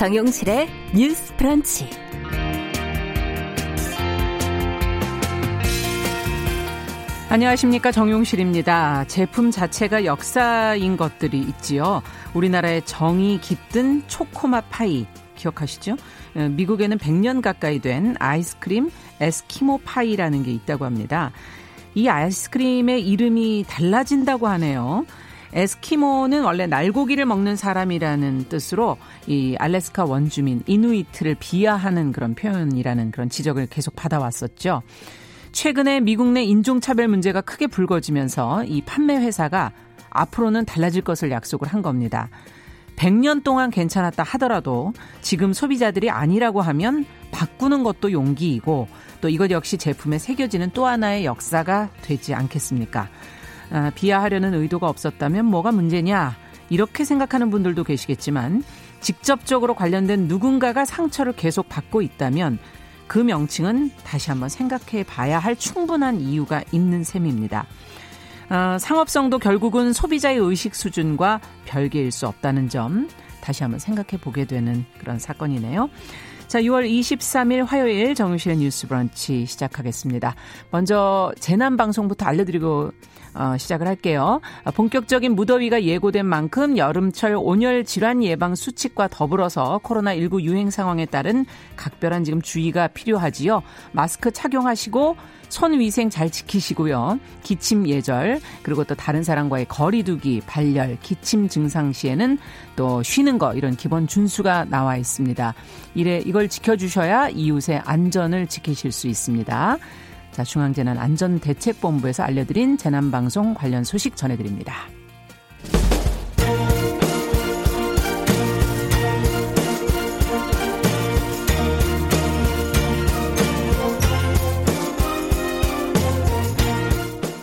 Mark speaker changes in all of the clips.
Speaker 1: 정용실의 뉴스 프런치.
Speaker 2: 안녕하십니까 정용실입니다. 제품 자체가 역사인 것들이 있지요. 우리나라의 정이 깃든 초코맛 파이 기억하시죠? 어, 미국에는 100년 가까이 된 아이스크림 에스키모 파이라는 게 있다고 합니다. 이 아이스크림의 이름이 달라진다고 하네요. 에스키모는 원래 날고기를 먹는 사람이라는 뜻으로 이 알래스카 원주민 이누이트를 비하하는 그런 표현이라는 그런 지적을 계속 받아왔었죠. 최근에 미국 내 인종차별 문제가 크게 불거지면서 이 판매 회사가 앞으로는 달라질 것을 약속을 한 겁니다. 100년 동안 괜찮았다 하더라도 지금 소비자들이 아니라고 하면 바꾸는 것도 용기이고 또 이것 역시 제품에 새겨지는 또 하나의 역사가 되지 않겠습니까? 아, 비하하려는 의도가 없었다면 뭐가 문제냐? 이렇게 생각하는 분들도 계시겠지만 직접적으로 관련된 누군가가 상처를 계속 받고 있다면 그 명칭은 다시 한번 생각해 봐야 할 충분한 이유가 있는 셈입니다. 어, 상업성도 결국은 소비자의 의식 수준과 별개일 수 없다는 점 다시 한번 생각해 보게 되는 그런 사건이네요. 자, 6월 23일 화요일 정유실의 뉴스 브런치 시작하겠습니다. 먼저 재난 방송부터 알려드리고 어, 시작을 할게요. 본격적인 무더위가 예고된 만큼 여름철 온열 질환 예방 수칙과 더불어서 코로나19 유행 상황에 따른 각별한 지금 주의가 필요하지요. 마스크 착용하시고 손 위생 잘 지키시고요. 기침 예절 그리고 또 다른 사람과의 거리두기, 발열, 기침 증상 시에는 또 쉬는 거 이런 기본 준수가 나와 있습니다. 이래 이걸 지켜주셔야 이웃의 안전을 지키실 수 있습니다. 자, 중앙재난안전대책본부에서 알려드린 재난방송 관련 소식 전해드립니다.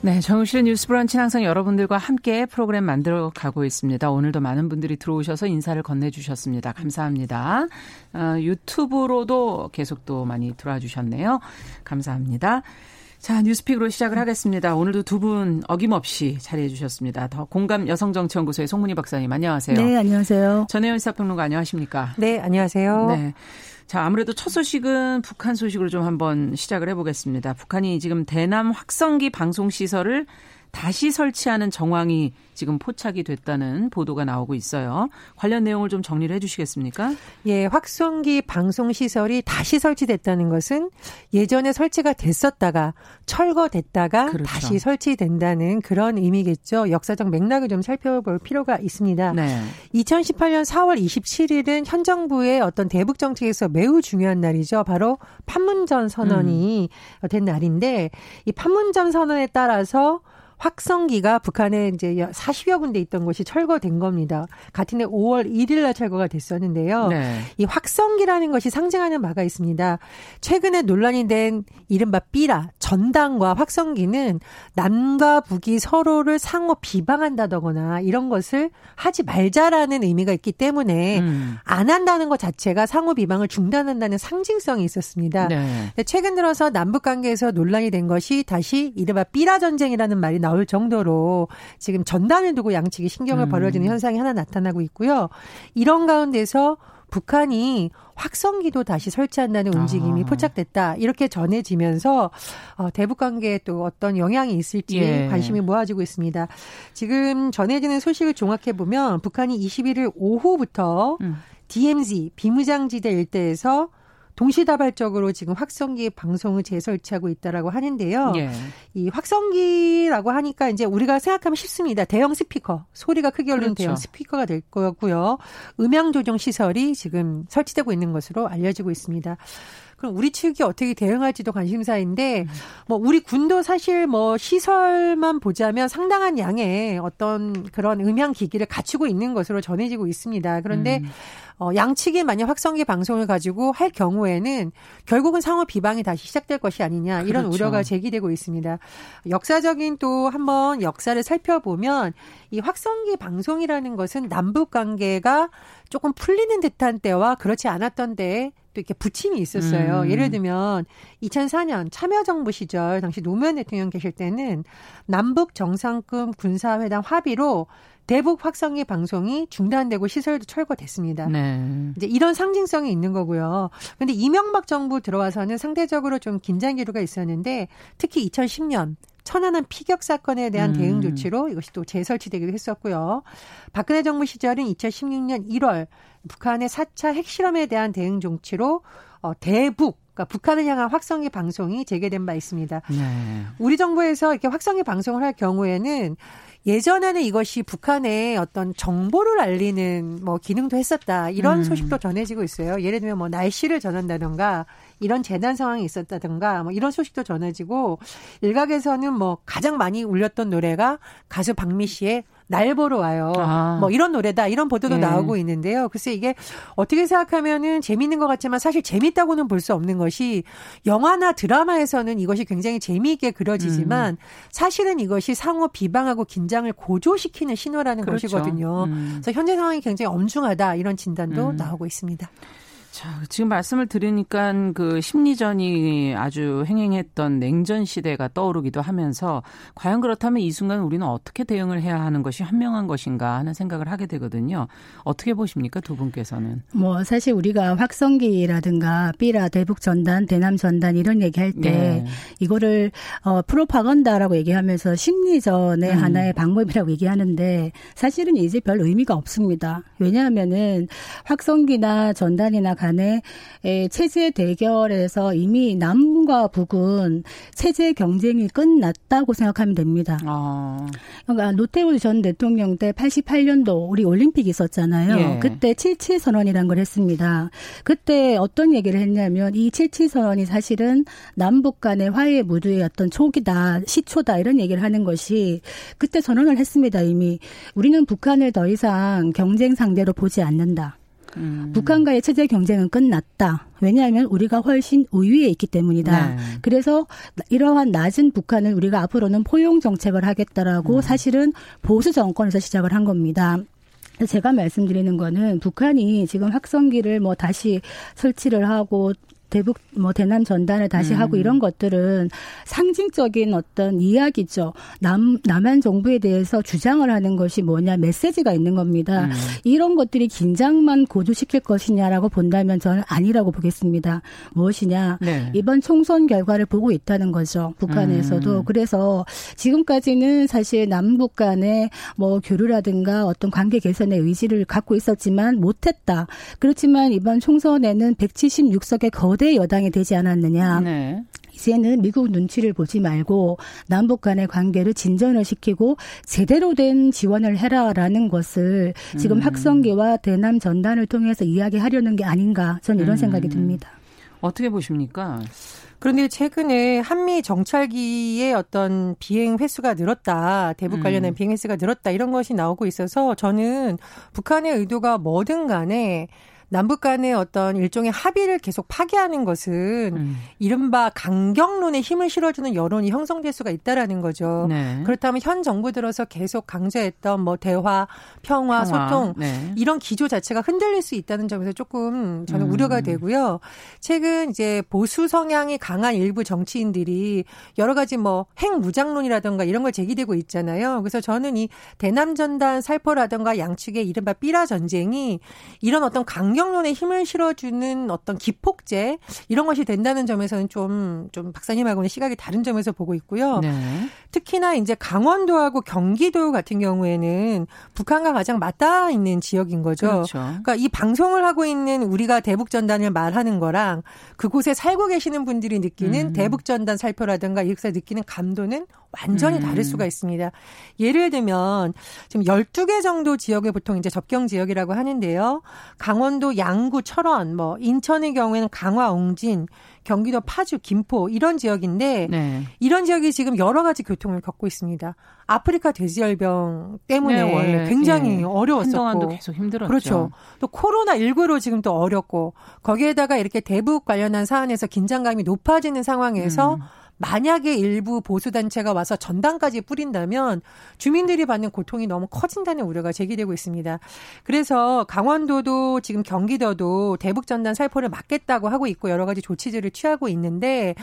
Speaker 2: 네, 정우실의 뉴스 브런치는 항상 여러분들과 함께 프로그램 만들어 가고 있습니다. 오늘도 많은 분들이 들어오셔서 인사를 건네주셨습니다. 감사합니다. 어, 유튜브로도 계속 또 많이 들어와 주셨네요. 감사합니다. 자, 뉴스픽으로 시작을 하겠습니다. 오늘도 두 분 어김없이 자리해 주셨습니다. 더 공감 여성정치연구소의 송문희 박사님 안녕하세요.
Speaker 3: 네, 안녕하세요.
Speaker 2: 전혜연 시사평론가 안녕하십니까?
Speaker 3: 네, 안녕하세요. 네.
Speaker 2: 자, 아무래도 첫 소식은 북한 소식으로 좀 한번 시작을 해보겠습니다. 북한이 지금 대남 확성기 방송 시설을 다시 설치하는 정황이 지금 포착이 됐다는 보도가 나오고 있어요. 관련 내용을 좀 정리를 해 주시겠습니까?
Speaker 3: 예, 확성기 방송 시설이 다시 설치됐다는 것은 예전에 설치가 됐었다가 철거됐다가 그렇죠. 다시 설치된다는 그런 의미겠죠. 역사적 맥락을 좀 살펴볼 필요가 있습니다. 네. 2018년 4월 27일은 현 정부의 어떤 대북 정책에서 매우 중요한 날이죠. 바로 판문점 선언이 음. 된 날인데 이 판문점 선언에 따라서 확성기가 북한에 이제 40여 군데 있던 곳이 철거된 겁니다. 같은 해 5월 1일 날 철거가 됐었는데요. 네. 이 확성기라는 것이 상징하는 바가 있습니다. 최근에 논란이 된 이른바 삐라 전당과 확성기는 남과 북이 서로를 상호 비방한다거나 이런 것을 하지 말자라는 의미가 있기 때문에 음. 안 한다는 것 자체가 상호 비방을 중단한다는 상징성이 있었습니다. 네. 최근 들어서 남북 관계에서 논란이 된 것이 다시 이른바 삐라 전쟁이라는 말이 나올 정도로 지금 전단을 두고 양측이 신경을 음. 벌어지는 현상이 하나 나타나고 있고요. 이런 가운데서 북한이 확성기도 다시 설치한다는 움직임이 아. 포착됐다. 이렇게 전해지면서 어, 대북 관계에 또 어떤 영향이 있을지 예. 관심이 모아지고 있습니다. 지금 전해지는 소식을 종합해 보면 북한이 21일 오후부터 음. DMZ 비무장지대 일대에서 동시다발적으로 지금 확성기 방송을 재설치하고 있다라고 하는데요. 예. 이 확성기라고 하니까 이제 우리가 생각하면 쉽습니다. 대형 스피커, 소리가 크게 올리는 그렇죠. 대형 스피커가 될 거고요. 음향 조정 시설이 지금 설치되고 있는 것으로 알려지고 있습니다. 그럼 우리 측이 어떻게 대응할지도 관심사인데 뭐 우리 군도 사실 뭐 시설만 보자면 상당한 양의 어떤 그런 음향 기기를 갖추고 있는 것으로 전해지고 있습니다. 그런데 음. 어, 양측이 만약 확성기 방송을 가지고 할 경우에는 결국은 상호 비방이 다시 시작될 것이 아니냐 이런 그렇죠. 우려가 제기되고 있습니다. 역사적인 또 한번 역사를 살펴보면 이 확성기 방송이라는 것은 남북 관계가 조금 풀리는 듯한 때와 그렇지 않았던 때에 또 이렇게 부침이 있었어요. 음. 예를 들면 2004년 참여정부 시절 당시 노무현 대통령 계실 때는 남북 정상급 군사회담 합의로 대북 확성기 방송이 중단되고 시설도 철거됐습니다. 네. 이제 이런 상징성이 있는 거고요. 근데 이명박 정부 들어와서는 상대적으로 좀 긴장 기류가 있었는데 특히 2010년 천안함 피격 사건에 대한 음. 대응 조치로 이것이 또 재설치되기도 했었고요. 박근혜 정부 시절인 2016년 1월 북한의 4차 핵실험에 대한 대응 조치로 어, 대북 그러니까 북한을 향한 확성기 방송이 재개된 바 있습니다. 네. 우리 정부에서 이렇게 확성기 방송을 할 경우에는 예전에는 이것이 북한의 어떤 정보를 알리는 뭐 기능도 했었다. 이런 음. 소식도 전해지고 있어요. 예를 들면 뭐 날씨를 전한다던가 이런 재난 상황이 있었다던가 뭐 이런 소식도 전해지고 일각에서는 뭐 가장 많이 울렸던 노래가 가수 박미 씨의 날 보러 와요. 아. 뭐 이런 노래다 이런 보도도 네. 나오고 있는데요. 글쎄 이게 어떻게 생각하면은 재미있는 것 같지만 사실 재밌다고는 볼 수 없는 것이 영화나 드라마에서는 이것이 굉장히 재미있게 그려지지만 음. 사실은 이것이 상호 비방하고 긴장을 고조시키는 신호라는 그렇죠. 것이거든요. 음. 그래서 현재 상황이 굉장히 엄중하다 이런 진단도 음. 나오고 있습니다.
Speaker 2: 자, 지금 말씀을 들으니까 그 심리전이 아주 행행했던 냉전 시대가 떠오르기도 하면서 과연 그렇다면 이 순간 우리는 어떻게 대응을 해야 하는 것이 현명한 것인가 하는 생각을 하게 되거든요. 어떻게 보십니까, 두 분께서는?
Speaker 4: 뭐 사실 우리가 확성기라든가 삐라 대북 전단, 대남 전단 이런 얘기할 때 네. 이거를 어 프로파건다라고 얘기하면서 심리전의 음. 하나의 방법이라고 얘기하는데 사실은 이제 별 의미가 없습니다. 왜냐하면은 확성기나 전단이나 간의 체제 대결에서 이미 남과 북은 체제 경쟁이 끝났다고 생각하면 됩니다. 아. 그러니까 노태우 전 대통령 때 88년도 우리 올림픽 있었잖아요. 예. 그때 77 선언이란 걸 했습니다. 그때 어떤 얘기를 했냐면 이77 선언이 사실은 남북 간의 화해 무드의 어떤 초기다, 시초다 이런 얘기를 하는 것이 그때 선언을 했습니다. 이미 우리는 북한을 더 이상 경쟁 상대로 보지 않는다. 음. 북한과의 체제 경쟁은 끝났다. 왜냐하면 우리가 훨씬 우위에 있기 때문이다. 네. 그래서 이러한 낮은 북한을 우리가 앞으로는 포용 정책을 하겠다라고 음. 사실은 보수 정권에서 시작을 한 겁니다. 제가 말씀드리는 거는 북한이 지금 확성기를 뭐 다시 설치를 하고 대북 뭐 대남 전단을 다시 음. 하고 이런 것들은 상징적인 어떤 이야기죠. 남 남한 정부에 대해서 주장을 하는 것이 뭐냐 메시지가 있는 겁니다. 음. 이런 것들이 긴장만 고조시킬 것이냐라고 본다면 저는 아니라고 보겠습니다. 무엇이냐 네. 이번 총선 결과를 보고 있다는 거죠. 북한에서도 음. 그래서 지금까지는 사실 남북 간의 뭐 교류라든가 어떤 관계 개선의 의지를 갖고 있었지만 못했다. 그렇지만 이번 총선에는 176석의 거 거대 여당이 되지 않았느냐. 네. 이제는 미국 눈치를 보지 말고 남북 간의 관계를 진전을 시키고 제대로 된 지원을 해라라는 것을 지금 음. 학성계와 대남 전단을 통해서 이야기하려는 게 아닌가 저는 이런 음. 생각이 듭니다.
Speaker 2: 어떻게 보십니까?
Speaker 3: 그런데 최근에 한미 정찰기의 어떤 비행 횟수가 늘었다. 대북 관련된 음. 비행 횟수가 늘었다. 이런 것이 나오고 있어서 저는 북한의 의도가 뭐든 간에 남북 간의 어떤 일종의 합의를 계속 파괴하는 것은 음. 이른바 강경론에 힘을 실어주는 여론이 형성될 수가 있다라는 거죠. 네. 그렇다면 현 정부 들어서 계속 강조했던 뭐 대화, 평화, 평화. 소통 네. 이런 기조 자체가 흔들릴 수 있다는 점에서 조금 저는 음. 우려가 되고요. 최근 이제 보수 성향이 강한 일부 정치인들이 여러 가지 뭐 핵무장론이라든가 이런 걸 제기되고 있잖아요. 그래서 저는 이 대남 전단 살포라든가 양측의 이른바 삐라 전쟁이 이런 어떤 강경 강경론에 힘을 실어주는 어떤 기폭제 이런 것이 된다는 점에서는 좀, 좀 박사님하고는 시각이 다른 점에서 보고 있고요. 네. 특히나 이제 강원도하고 경기도 같은 경우에는 북한과 가장 맞닿아 있는 지역인 거죠. 그렇죠. 그러니까 이 방송을 하고 있는 우리가 대북 전단을 말하는 거랑 그곳에 살고 계시는 분들이 느끼는 음. 대북 전단 살표라든가 이렇게 느끼는 감도는 완전히 다를 음. 수가 있습니다. 예를 들면 지금 12개 정도 지역에 보통 이제 접경 지역이라고 하는데요. 강원도 양구, 철원, 뭐 인천의 경우에는 강화, 옹진, 경기도 파주, 김포 이런 지역인데 네. 이런 지역이 지금 여러 가지 교통을 겪고 있습니다. 아프리카 돼지열병 때문에 네. 원래 굉장히 네. 어려웠었고
Speaker 2: 한동안도 계속 힘들었죠.
Speaker 3: 그렇죠. 또 코로나 19로 지금 또 어렵고 거기에다가 이렇게 대북 관련한 사안에서 긴장감이 높아지는 상황에서 음. 만약에 일부 보수단체가 와서 전당까지 뿌린다면 주민들이 받는 고통이 너무 커진다는 우려가 제기되고 있습니다. 그래서 강원도도 지금 경기도도 대북전단 살포를 막겠다고 하고 있고 여러 가지 조치들을 취하고 있는데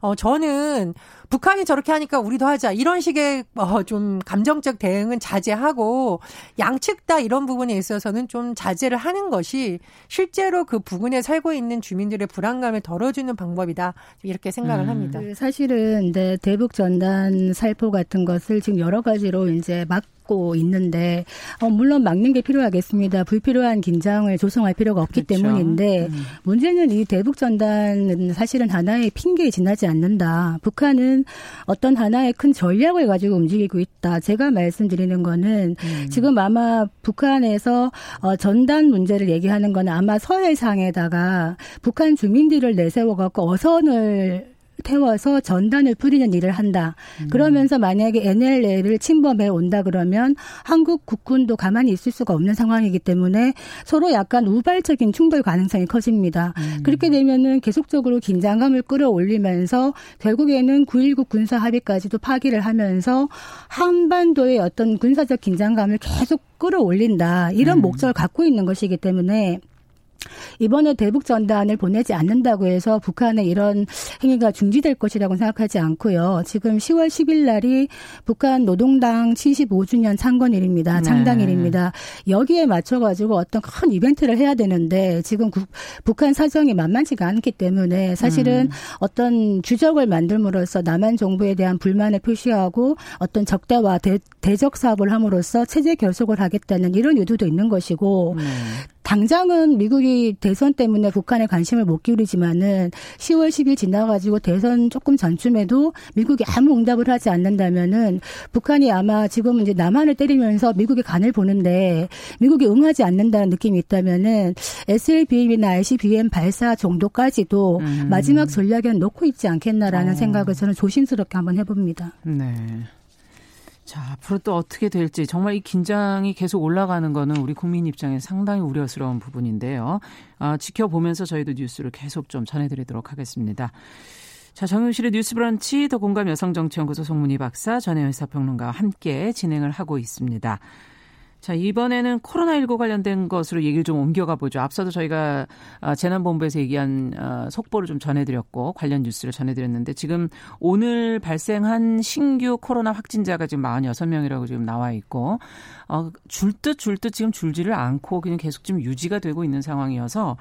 Speaker 3: 어 저는 북한이 저렇게 하니까 우리도 하자 이런 식의 어 좀 감정적 대응은 자제하고 양측 다 이런 부분에 있어서는 좀 자제를 하는 것이 실제로 그 부근에 살고 있는 주민들의 불안감을 덜어주는 방법이다 이렇게 생각을 음. 합니다.
Speaker 4: 그 사실은 이제 대북 전단 살포 같은 것을 지금 여러 가지로 이제 막 막고 있는데 어, 물론 막는 게 필요하겠습니다. 불필요한 긴장을 조성할 필요가 없기 그렇죠. 때문인데 음. 문제는 이 대북 전단은 사실은 하나의 핑계에 지나지 않는다. 북한은 어떤 하나의 큰 전략을 가지고 움직이고 있다. 제가 말씀드리는 거는 음. 지금 아마 북한에서 어, 전단 문제를 얘기하는 건 아마 서해상에다가 북한 주민들을 내세워 갖고 어선을 태워서 전단을 뿌리는 일을 한다. 음. 그러면서 만약에 NLL을 침범해 온다 그러면 한국 국군도 가만히 있을 수가 없는 상황이기 때문에 서로 약간 우발적인 충돌 가능성이 커집니다. 음. 그렇게 되면은 계속적으로 긴장감을 끌어올리면서 결국에는 9.19 군사 합의까지도 파기를 하면서 한반도의 어떤 군사적 긴장감을 계속 끌어올린다. 이런 음. 목적을 갖고 있는 것이기 때문에 이번에 대북 전단을 보내지 않는다고 해서 북한의 이런 행위가 중지될 것이라고 생각하지 않고요. 지금 10월 10일 날이 북한 노동당 75주년 창건일입니다. 네. 창당일입니다. 여기에 맞춰가지고 어떤 큰 이벤트를 해야 되는데 지금 구, 북한 사정이 만만치가 않기 때문에 사실은 음. 어떤 주적을 만들므로써 남한 정부에 대한 불만을 표시하고 어떤 적대와 대, 대적 사업을 함으로써 체제 결속을 하겠다는 이런 의도도 있는 것이고 네. 당장은 미국이 대선 때문에 북한에 관심을 못 기울이지만은 10월 10일 지나가지고 대선 조금 전쯤에도 미국이 아무 응답을 하지 않는다면은 북한이 아마 지금 이제 남한을 때리면서 미국의 간을 보는데 미국이 응하지 않는다는 느낌이 있다면은 SLBM이나 ICBM 발사 정도까지도 음. 마지막 전략에 놓고 있지 않겠나라는 어. 생각을 저는 조심스럽게 한번 해봅니다.
Speaker 2: 네. 자, 앞으로 또 어떻게 될지 정말 이 긴장이 계속 올라가는 거는 우리 국민 입장에 상당히 우려스러운 부분인데요. 아, 지켜보면서 저희도 뉴스를 계속 좀 전해드리도록 하겠습니다. 자, 정용실의 뉴스 브런치 더 공감 여성정치연구소 송문희 박사, 전혜연 사평론가와 함께 진행을 하고 있습니다. 자, 이번에는 코로나19 관련된 것으로 얘기를 좀 옮겨가 보죠. 앞서도 저희가 아, 재난본부에서 얘기한 아, 속보를 좀 전해드렸고 관련 뉴스를 전해드렸는데 지금 오늘 발생한 신규 코로나 확진자가 지금 46명이라고 지금 나와 있고 어, 줄듯 줄듯 지금 줄지를 않고 그냥 계속 지금 유지가 되고 있는 상황이어서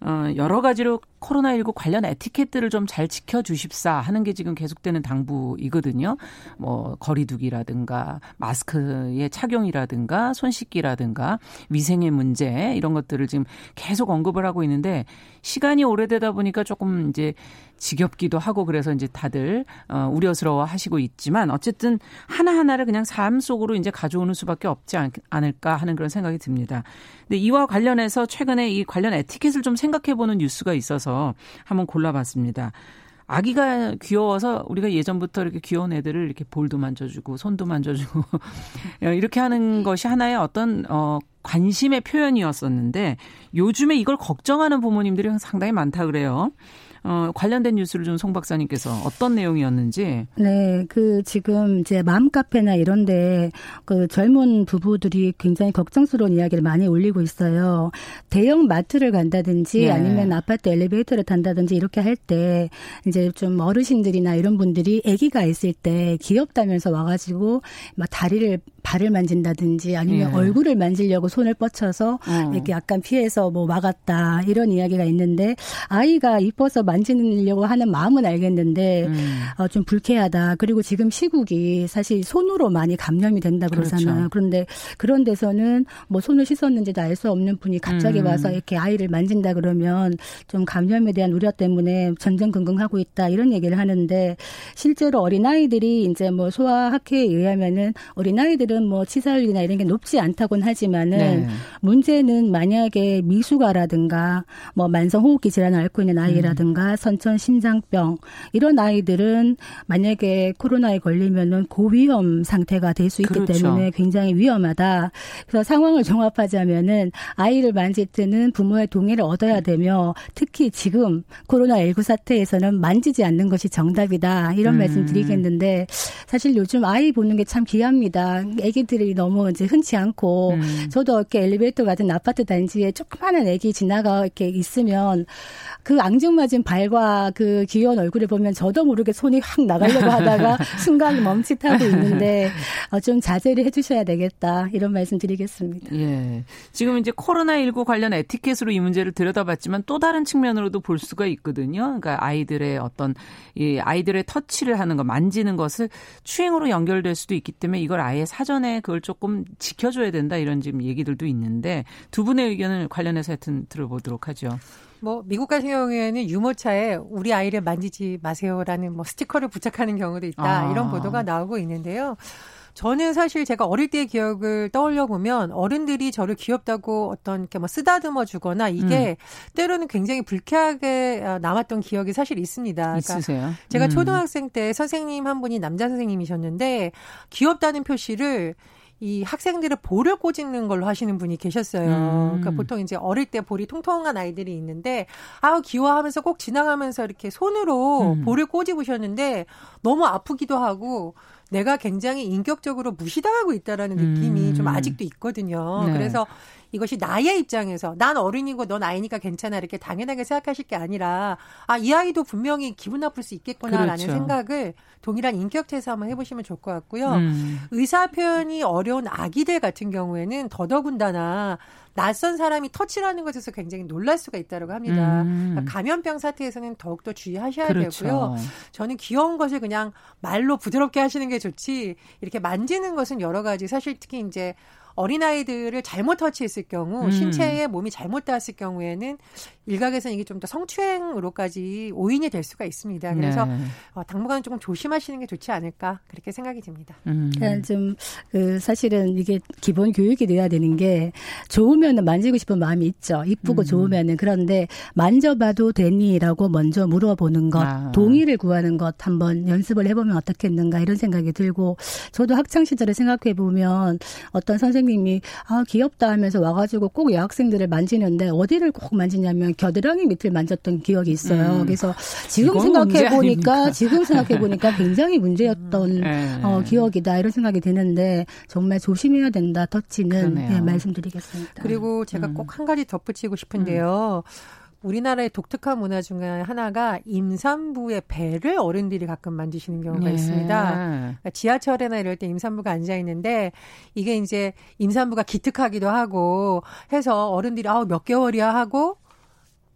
Speaker 2: 어, 여러 가지로 코로나19 관련 에티켓들을 좀 잘 지켜주십사 하는 게 지금 계속되는 당부이거든요. 뭐, 거리두기라든가, 마스크의 착용이라든가, 손 씻기라든가, 위생의 문제, 이런 것들을 지금 계속 언급을 하고 있는데, 시간이 오래되다 보니까 조금 이제 지겹기도 하고 그래서 이제 다들 어, 우려스러워 하시고 있지만 어쨌든 하나하나를 그냥 삶 속으로 이제 가져오는 수밖에 없지 않, 않을까 하는 그런 생각이 듭니다. 근데 이와 관련해서 최근에 이 관련 에티켓을 좀 생각해 보는 뉴스가 있어서 한번 골라봤습니다. 아기가 귀여워서 우리가 예전부터 이렇게 귀여운 애들을 이렇게 볼도 만져주고 손도 만져주고 이렇게 하는 것이 하나의 어떤 어 관심의 표현이었었는데 요즘에 이걸 걱정하는 부모님들이 상당히 많다 그래요. 어, 관련된 뉴스를 좀 송 박사님께서 어떤 내용이었는지.
Speaker 4: 네, 그 지금 이제 맘 카페나 이런데 그 젊은 부부들이 굉장히 걱정스러운 이야기를 많이 올리고 있어요. 대형 마트를 간다든지 네. 아니면 아파트 엘리베이터를 탄다든지 이렇게 할 때 이제 좀 어르신들이나 이런 분들이 아기가 있을 때 귀엽다면서 와가지고 막 다리를 발을 만진다든지 아니면 예. 얼굴을 만지려고 손을 뻗쳐서 어. 이렇게 약간 피해서 뭐 막았다 이런 이야기가 있는데 아이가 이뻐서 만지려고 하는 마음은 알겠는데 음. 어, 좀 불쾌하다. 그리고 지금 시국이 사실 손으로 많이 감염이 된다 그러잖아요. 그렇죠. 그런데 그런 데서는 뭐 손을 씻었는지도 알 수 없는 분이 갑자기 음. 와서 이렇게 아이를 만진다 그러면 좀 감염에 대한 우려 때문에 전전긍긍하고 있다 이런 얘기를 하는데 실제로 어린 아이들이 이제 뭐 소아학회에 의하면은 어린 아이들은 아직은 뭐 치사율이나 이런 게 높지 않다고는 하지만은 네. 문제는 만약에 미숙아라든가 뭐 만성 호흡기 질환을 앓고 있는 아이라든가 음. 선천 심장병 이런 아이들은 만약에 코로나에 걸리면은 고위험 상태가 될 수 있기 그렇죠. 때문에 굉장히 위험하다. 그래서 상황을 종합하자면은 아이를 만질 때는 부모의 동의를 얻어야 되며 특히 지금 코로나19 사태에서는 만지지 않는 것이 정답이다. 이런 음. 말씀 드리겠는데 사실 요즘 아이 보는 게 참 귀합니다. 아기들이 너무 이제 흔치 않고 음. 저도 이렇게 엘리베이터 같은 아파트 단지에 조그마한 아기 지나가 이렇게 있으면 그 앙증맞은 발과 그 귀여운 얼굴을 보면 저도 모르게 손이 확 나가려고 하다가 순간 멈칫하고 있는데 어, 좀 자제를 해주셔야 되겠다 이런 말씀 드리겠습니다.
Speaker 2: 예. 지금 이제 코로나19 관련 에티켓으로 이 문제를 들여다봤지만 또 다른 측면으로도 볼 수가 있거든요. 그러니까 아이들의 어떤 이 아이들의 터치를 하는 거, 만지는 것을 추행으로 연결될 수도 있기 때문에 이걸 아예 사전에 그걸 조금 지켜줘야 된다 이런 지금 얘기들도 있는데 두 분의 의견을 관련해서 하여튼 들어보도록 하죠.
Speaker 3: 뭐 미국 같은 경우에는 유모차에 우리 아이를 만지지 마세요라는 뭐 스티커를 부착하는 경우도 있다 아. 이런 보도가 나오고 있는데요. 저는 사실 제가 어릴 때의 기억을 떠올려 보면 어른들이 저를 귀엽다고 어떤 이렇게 뭐 쓰다듬어 주거나 이게 음. 때로는 굉장히 불쾌하게 어, 남았던 기억이 사실 있습니다.
Speaker 2: 그러니까 있으세요?
Speaker 3: 제가 음. 초등학생 때 선생님 한 분이 남자 선생님이셨는데 귀엽다는 표시를 이 학생들을 볼을 꼬집는 걸로 하시는 분이 계셨어요. 음. 그러니까 보통 이제 어릴 때 볼이 통통한 아이들이 있는데 아우 귀여워하면서 꼭 지나가면서 이렇게 손으로 음. 볼을 꼬집으셨는데 너무 아프기도 하고 내가 굉장히 인격적으로 무시당하고 있다라는 느낌이 음. 좀 아직도 있거든요. 네. 그래서 이것이 나의 입장에서 난 어른이고 넌 아이니까 괜찮아 이렇게 당연하게 생각하실 게 아니라 아 이 아이도 분명히 기분 나쁠 수 있겠구나라는 그렇죠. 생각을 동일한 인격체에서 한번 해보시면 좋을 것 같고요. 음. 의사 표현이 어려운 아기들 같은 경우에는 더더군다나 낯선 사람이 터치라는 것에서 굉장히 놀랄 수가 있다고 합니다. 음. 그러니까 감염병 사태에서는 더욱더 주의하셔야 그렇죠. 되고요. 저는 귀여운 것을 그냥 말로 부드럽게 하시는 게 좋지 이렇게 만지는 것은 여러 가지 사실 특히 이제 어린아이들을 잘못 터치했을 경우 음. 신체에 몸이 잘못 닿았을 경우에는 일각에서는 이게 좀 더 성추행으로까지 오인이 될 수가 있습니다. 그래서 네. 어, 당분간 조금 조심하시는 게 좋지 않을까 그렇게 생각이 듭니다.
Speaker 4: 음. 좀그 사실은 이게 기본 교육이 돼야 되는 게 좋으면은 만지고 싶은 마음이 있죠. 이쁘고 음. 좋으면은 그런데 만져봐도 되니라고 먼저 물어보는 것, 아. 동의를 구하는 것 한번 연습을 해보면 어떻겠는가 이런 생각이 들고 저도 학창 시절에 생각해 보면 어떤 선생님 이 아 귀엽다 하면서 와가지고 꼭 여학생들을 만지는데 어디를 꼭 만지냐면 겨드랑이 밑을 만졌던 기억이 있어요. 음. 그래서 지금 생각해 보니까 지금 생각해 보니까 굉장히 문제였던 음. 네. 어, 기억이다 이런 생각이 드는데 정말 조심해야 된다 터치는 네, 말씀드리겠습니다.
Speaker 3: 그리고 제가 음. 꼭한 가지 덧붙이고 싶은데요. 음. 우리나라의 독특한 문화 중에 하나가 임산부의 배를 어른들이 가끔 만지시는 경우가 네. 있습니다. 그러니까 지하철에나 이럴 때 임산부가 앉아 있는데 이게 이제 임산부가 기특하기도 하고 해서 어른들이 아우 몇 개월이야 하고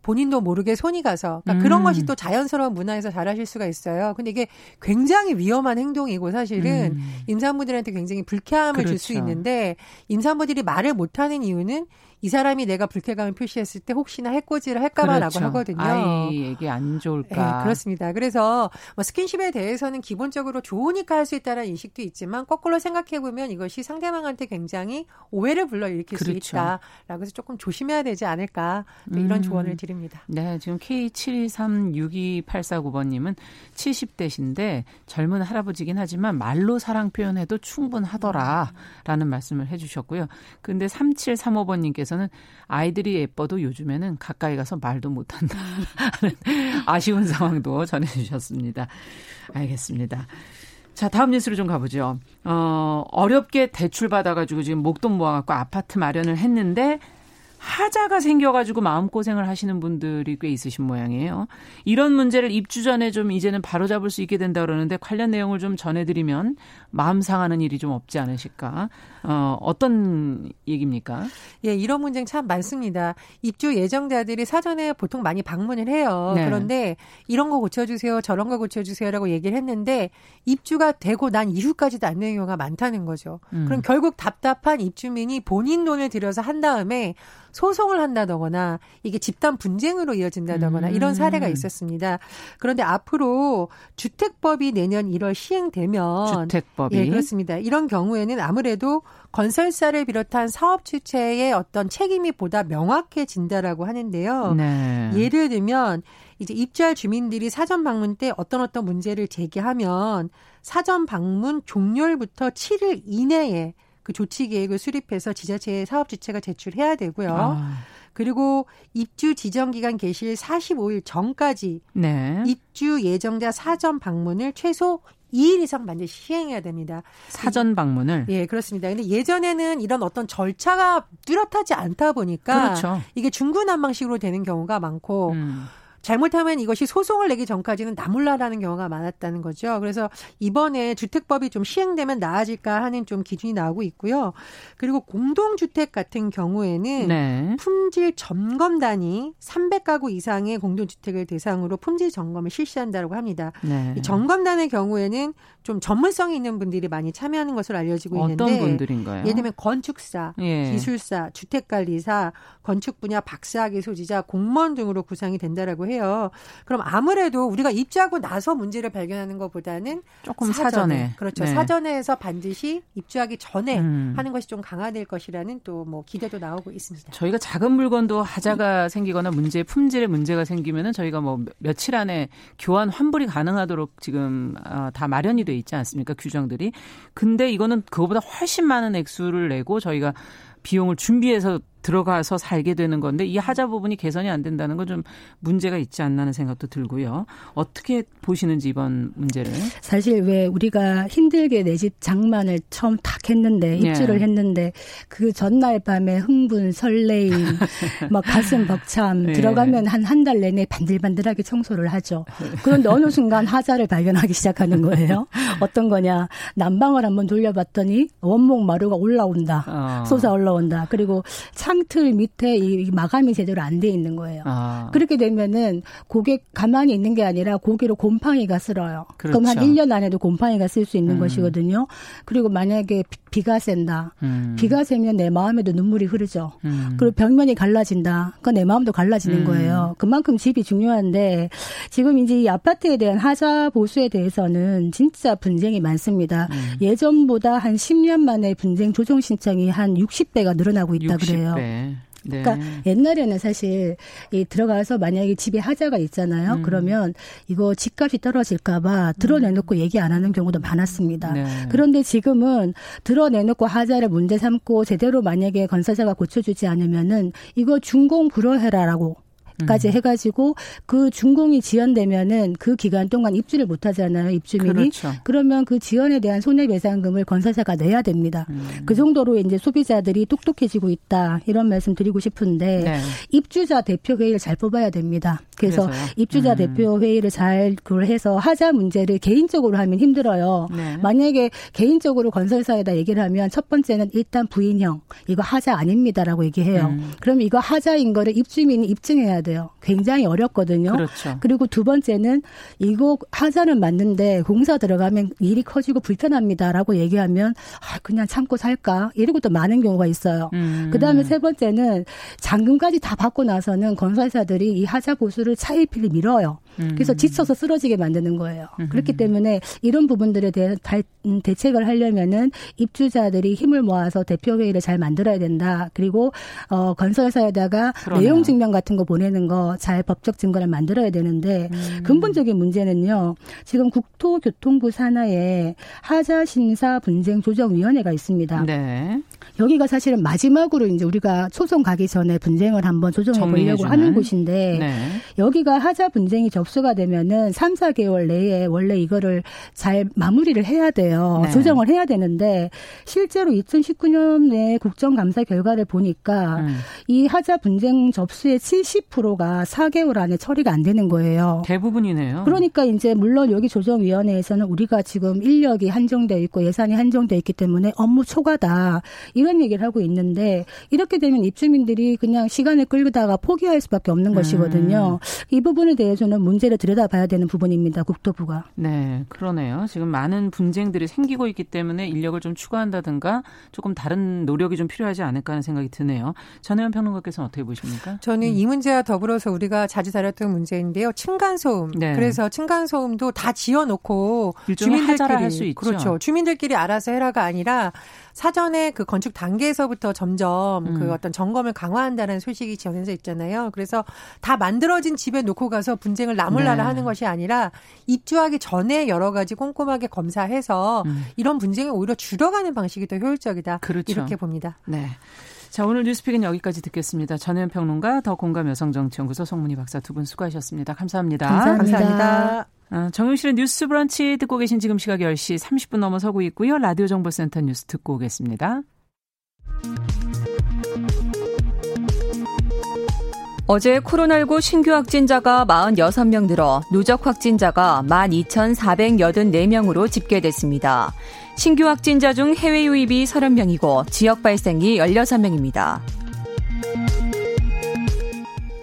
Speaker 3: 본인도 모르게 손이 가서 그러니까 음. 그런 것이 또 자연스러운 문화에서 잘하실 수가 있어요. 근데 이게 굉장히 위험한 행동이고 사실은 음. 임산부들한테 굉장히 불쾌함을 그렇죠. 줄수 있는데 임산부들이 말을 못하는 이유는 이 사람이 내가 불쾌감을 표시했을 때 혹시나 해코지를 할까봐라고 그렇죠. 하거든요.
Speaker 2: 아이에게 안 좋을까.
Speaker 3: 네, 그렇습니다. 그래서 뭐 스킨십에 대해서는 기본적으로 좋으니까 할 수 있다는 인식도 있지만 거꾸로 생각해 보면 이것이 상대방한테 굉장히 오해를 불러일으킬 그렇죠. 수 있다라고 해서 조금 조심해야 되지 않을까 이런 음. 조언을 드립니다.
Speaker 2: 네, 지금 K72362849번님은 70대신데 젊은 할아버지긴 하지만 말로 사랑 표현해도 충분하더라라는 말씀을 해주셨고요. 근데 3735번님께서 대해서는 아이들이 예뻐도 요즘에는 가까이 가서 말도 못한다. 아쉬운 상황도 전해주셨습니다. 알겠습니다. 자, 다음 뉴스로 좀 가보죠. 어, 어렵게 대출 받아가지고 지금 목돈 모아갖고 아파트 마련을 했는데 하자가 생겨가지고 마음고생을 하시는 분들이 꽤 있으신 모양이에요. 이런 문제를 입주 전에 좀 이제는 바로잡을 수 있게 된다 그러는데 관련 내용을 좀 전해드리면 마음 상하는 일이 좀 없지 않으실까. 어, 어떤 얘기입니까?
Speaker 3: 예, 이런 문제는 참 많습니다. 입주 예정자들이 사전에 보통 많이 방문을 해요. 네. 그런데 이런 거 고쳐주세요, 저런 거 고쳐주세요라고 얘기를 했는데 입주가 되고 난 이후까지도 안 되는 경우가 많다는 거죠. 음. 그럼 결국 답답한 입주민이 본인 돈을 들여서 한 다음에 소송을 한다거나 이게 집단 분쟁으로 이어진다거나 음. 이런 사례가 있었습니다. 그런데 앞으로 주택법이 내년 1월 시행되면
Speaker 2: 주택법이
Speaker 3: 예, 그렇습니다. 이런 경우에는 아무래도 건설사를 비롯한 사업 주체의 어떤 책임이 보다 명확해진다라고 하는데요. 네. 예를 들면 이제 입주할 주민들이 사전 방문 때 어떤 어떤 문제를 제기하면 사전 방문 종료일부터 7일 이내에 그 조치 계획을 수립해서 지자체의 사업 주체가 제출해야 되고요. 아. 그리고 입주 지정 기간 개시일 45일 전까지 네. 입주 예정자 사전 방문을 최소 2일 이상 반드시 시행해야 됩니다.
Speaker 2: 사전 방문을?
Speaker 3: 예, 그렇습니다. 근데 예전에는 이런 어떤 절차가 뚜렷하지 않다 보니까 그렇죠. 이게 중구난방식으로 되는 경우가 많고 음. 잘못하면 이것이 소송을 내기 전까지는 나몰라라는 경우가 많았다는 거죠. 그래서 이번에 주택법이 좀 시행되면 나아질까 하는 좀 기준이 나오고 있고요. 그리고 공동주택 같은 경우에는 네. 품질 점검단이 300가구 이상의 공동주택을 대상으로 품질 점검을 실시한다고 합니다. 네. 점검단의 경우에는 좀 전문성이 있는 분들이 많이 참여하는 것으로 알려지고 있는데
Speaker 2: 어떤 분들인가요?
Speaker 3: 예를 들면 건축사, 예. 기술사, 주택관리사, 건축 분야 박사학위 소지자, 공무원 등으로 구성이 된다라고 해요. 그럼 아무래도 우리가 입주하고 나서 문제를 발견하는 것보다는
Speaker 2: 조금 사전에, 사전에.
Speaker 3: 그렇죠. 네. 사전에서 반드시 입주하기 전에 음. 하는 것이 좀 강화될 것이라는 또 뭐 기대도 나오고 있습니다.
Speaker 2: 저희가 작은 물건도 하자가 생기거나 문제 품질에 문제가 생기면은 저희가 뭐 며칠 안에 교환 환불이 가능하도록 지금 아, 다 마련이 돼 있지 않습니까? 규정들이. 근데 이거는 그거보다 훨씬 많은 액수를 내고 저희가 비용을 준비해서 들어가서 살게 되는 건데 이 하자 부분이 개선이 안 된다는 건 좀 문제가 있지 않나 하는 생각도 들고요. 어떻게 보시는지 이번 문제를?
Speaker 4: 사실 왜 우리가 힘들게 내 집 장만을 처음 탁 했는데 예. 입주를 예. 했는데 그 전날 밤에 흥분, 설레임, 막 가슴 벅참 예. 들어가면 한 한 달 내내 반들반들하게 청소를 하죠. 그런데 어느 순간 하자를 발견하기 시작하는 거예요. 어떤 거냐? 난방을 한번 돌려봤더니 원목 마루가 올라온다. 어. 솟아 올라온다. 그리고 차 창틀 밑에 이 마감이 제대로 안 돼 있는 거예요. 아. 그렇게 되면은 고객 가만히 있는 게 아니라 고기로 곰팡이가 쓸어요. 그렇죠. 그럼 한 1년 안에도 곰팡이가 쓸 수 있는 음. 것이거든요. 그리고 만약에 비가 샌다. 음. 비가 새면 내 마음에도 눈물이 흐르죠. 음. 그리고 벽면이 갈라진다. 그건 내 마음도 갈라지는 음. 거예요. 그만큼 집이 중요한데 지금 이제 이 아파트에 대한 하자 보수에 대해서는 진짜 분쟁이 많습니다. 음. 예전보다 한 10년 만에 분쟁 조정 신청이 한 60배가 늘어나고 있다 60배. 그래요. 네. 네. 그러니까 옛날에는 사실 이 들어가서 만약에 집에 하자가 있잖아요. 음. 그러면 이거 집값이 떨어질까봐 드러내놓고 음. 얘기 안 하는 경우도 많았습니다. 네. 그런데 지금은 드러내놓고 하자를 문제 삼고 제대로 만약에 건설사가 고쳐주지 않으면은 이거 준공 불허해라라고 까지 음. 해가지고 그 준공이 지연되면은 그 기간 동안 입주를 못 하잖아요 입주민이 그렇죠. 그러면 그 지연에 대한 손해배상금을 건설사가 내야 됩니다 음. 그 정도로 이제 소비자들이 똑똑해지고 있다 이런 말씀 드리고 싶은데 네. 입주자 대표 회의를 잘 뽑아야 됩니다 그래서 그래서요? 입주자 음. 대표 회의를 잘 그걸 해서 하자 문제를 개인적으로 하면 힘들어요 네. 만약에 개인적으로 건설사에다 얘기를 하면 첫 번째는 일단 부인형 이거 하자 아닙니다라고 얘기해요 음. 그럼 이거 하자인 거를 입주민이 입증해야 돼 요. 굉장히 어렵거든요. 그렇죠. 그리고 두 번째는 이거 하자는 맞는데 공사 들어가면 일이 커지고 불편합니다라고 얘기하면 아, 그냥 참고 살까 이러고 또 많은 경우가 있어요. 음. 그다음에 세 번째는 잔금까지 다 받고 나서는 건설사들이 이 하자 보수를 차일피일 밀어요. 그래서 음. 지쳐서 쓰러지게 만드는 거예요. 음. 그렇기 때문에 이런 부분들에 대한 음, 대책을 하려면은 입주자들이 힘을 모아서 대표 회의를 잘 만들어야 된다. 그리고 어 건설사에다가 그러네요. 내용 증명 같은 거 보내는 거 잘 법적 증거를 만들어야 되는데 음. 근본적인 문제는요. 지금 국토교통부 산하에 하자 심사 분쟁 조정 위원회가 있습니다. 네. 여기가 사실은 마지막으로 이제 우리가 소송 가기 전에 분쟁을 한번 조정해 보려고 하는 곳인데 네. 여기가 하자 분쟁이 접수가 되면은 3, 4개월 내에 원래 이거를 잘 마무리를 해야 돼요. 네. 조정을 해야 되는데 실제로 2019년에 국정감사 결과를 보니까 음. 이 하자 분쟁 접수의 70% 90%가 4개월 안에 처리가 안 되는 거예요.
Speaker 2: 대부분이네요.
Speaker 4: 그러니까 이제 물론 여기 조정위원회에서는 우리가 지금 인력이 한정되어 있고 예산이 한정되어 있기 때문에 업무 초과다 이런 얘기를 하고 있는데 이렇게 되면 입주민들이 그냥 시간을 끌다가 포기할 수밖에 없는 음. 것이거든요. 이 부분에 대해서는 문제를 들여다봐야 되는 부분입니다. 국토부가.
Speaker 2: 네, 그러네요. 지금 많은 분쟁들이 생기고 있기 때문에 인력을 좀 추가한다든가 조금 다른 노력이 좀 필요하지 않을까 하는 생각이 드네요. 전혜연 평론가께서는 어떻게 보십니까?
Speaker 3: 저는 음. 이 문제와 더 불어서 우리가 자주 다뤘던 문제인데요. 층간소음. 네. 그래서 층간소음도 다 지어놓고 주민들끼리 할수 있죠. 그렇죠. 주민들끼리 알아서 해라가 아니라 사전에 그 건축 단계에서부터 점점 그 음. 그 어떤 점검을 강화한다는 소식이 전해져 있잖아요. 그래서 다 만들어진 집에 놓고 가서 분쟁을 나물나라 네. 하는 것이 아니라 입주하기 전에 여러 가지 꼼꼼하게 검사해서 음. 이런 분쟁이 오히려 줄어가는 방식이 더 효율적이다. 그렇죠. 이렇게 봅니다.
Speaker 2: 네. 자, 오늘 뉴스픽은 여기까지 듣겠습니다. 전현 평론가, 더 공감 여성정치연구소 송문희 박사 두 분 수고하셨습니다. 감사합니다.
Speaker 4: 감사합니다. 감사합니다.
Speaker 2: 어, 정용실의 뉴스 브런치 듣고 계신 지금 시각 10시 30분 넘어서고 있고요. 라디오 정보센터 뉴스 듣고 오겠습니다.
Speaker 1: 어제 코로나19 신규 확진자가 46명 늘어 누적 확진자가 12,484명으로 집계됐습니다. 신규 확진자 중 해외 유입이 30명이고 지역 발생이 16명입니다.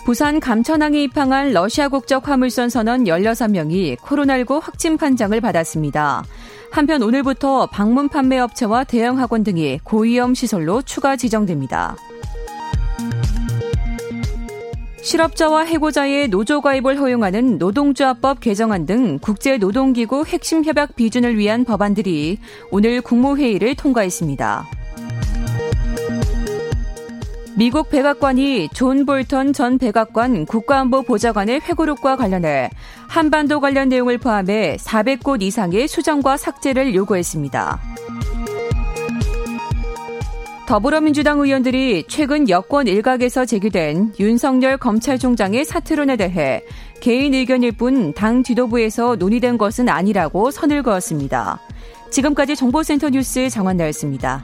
Speaker 1: 부산 감천항에 입항한 러시아 국적 화물선 선원 16명이 코로나19 확진 판정을 받았습니다. 한편 오늘부터 방문 판매 업체와 대형 학원 등이 고위험 시설로 추가 지정됩니다. 실업자와 해고자의 노조 가입을 허용하는 노동조합법 개정안 등 국제노동기구 핵심 협약 비준을 위한 법안들이 오늘 국무회의를 통과했습니다. 미국 백악관이 존 볼턴 전 백악관 국가안보 보좌관의 회고록과 관련해 한반도 관련 내용을 포함해 400곳 이상의 수정과 삭제를 요구했습니다. 더불어민주당 의원들이 최근 여권 일각에서 제기된 윤석열 검찰총장의 사퇴론에 대해 개인 의견일 뿐 당 지도부에서 논의된 것은 아니라고 선을 그었습니다. 지금까지 정보센터 뉴스 정한나였습니다.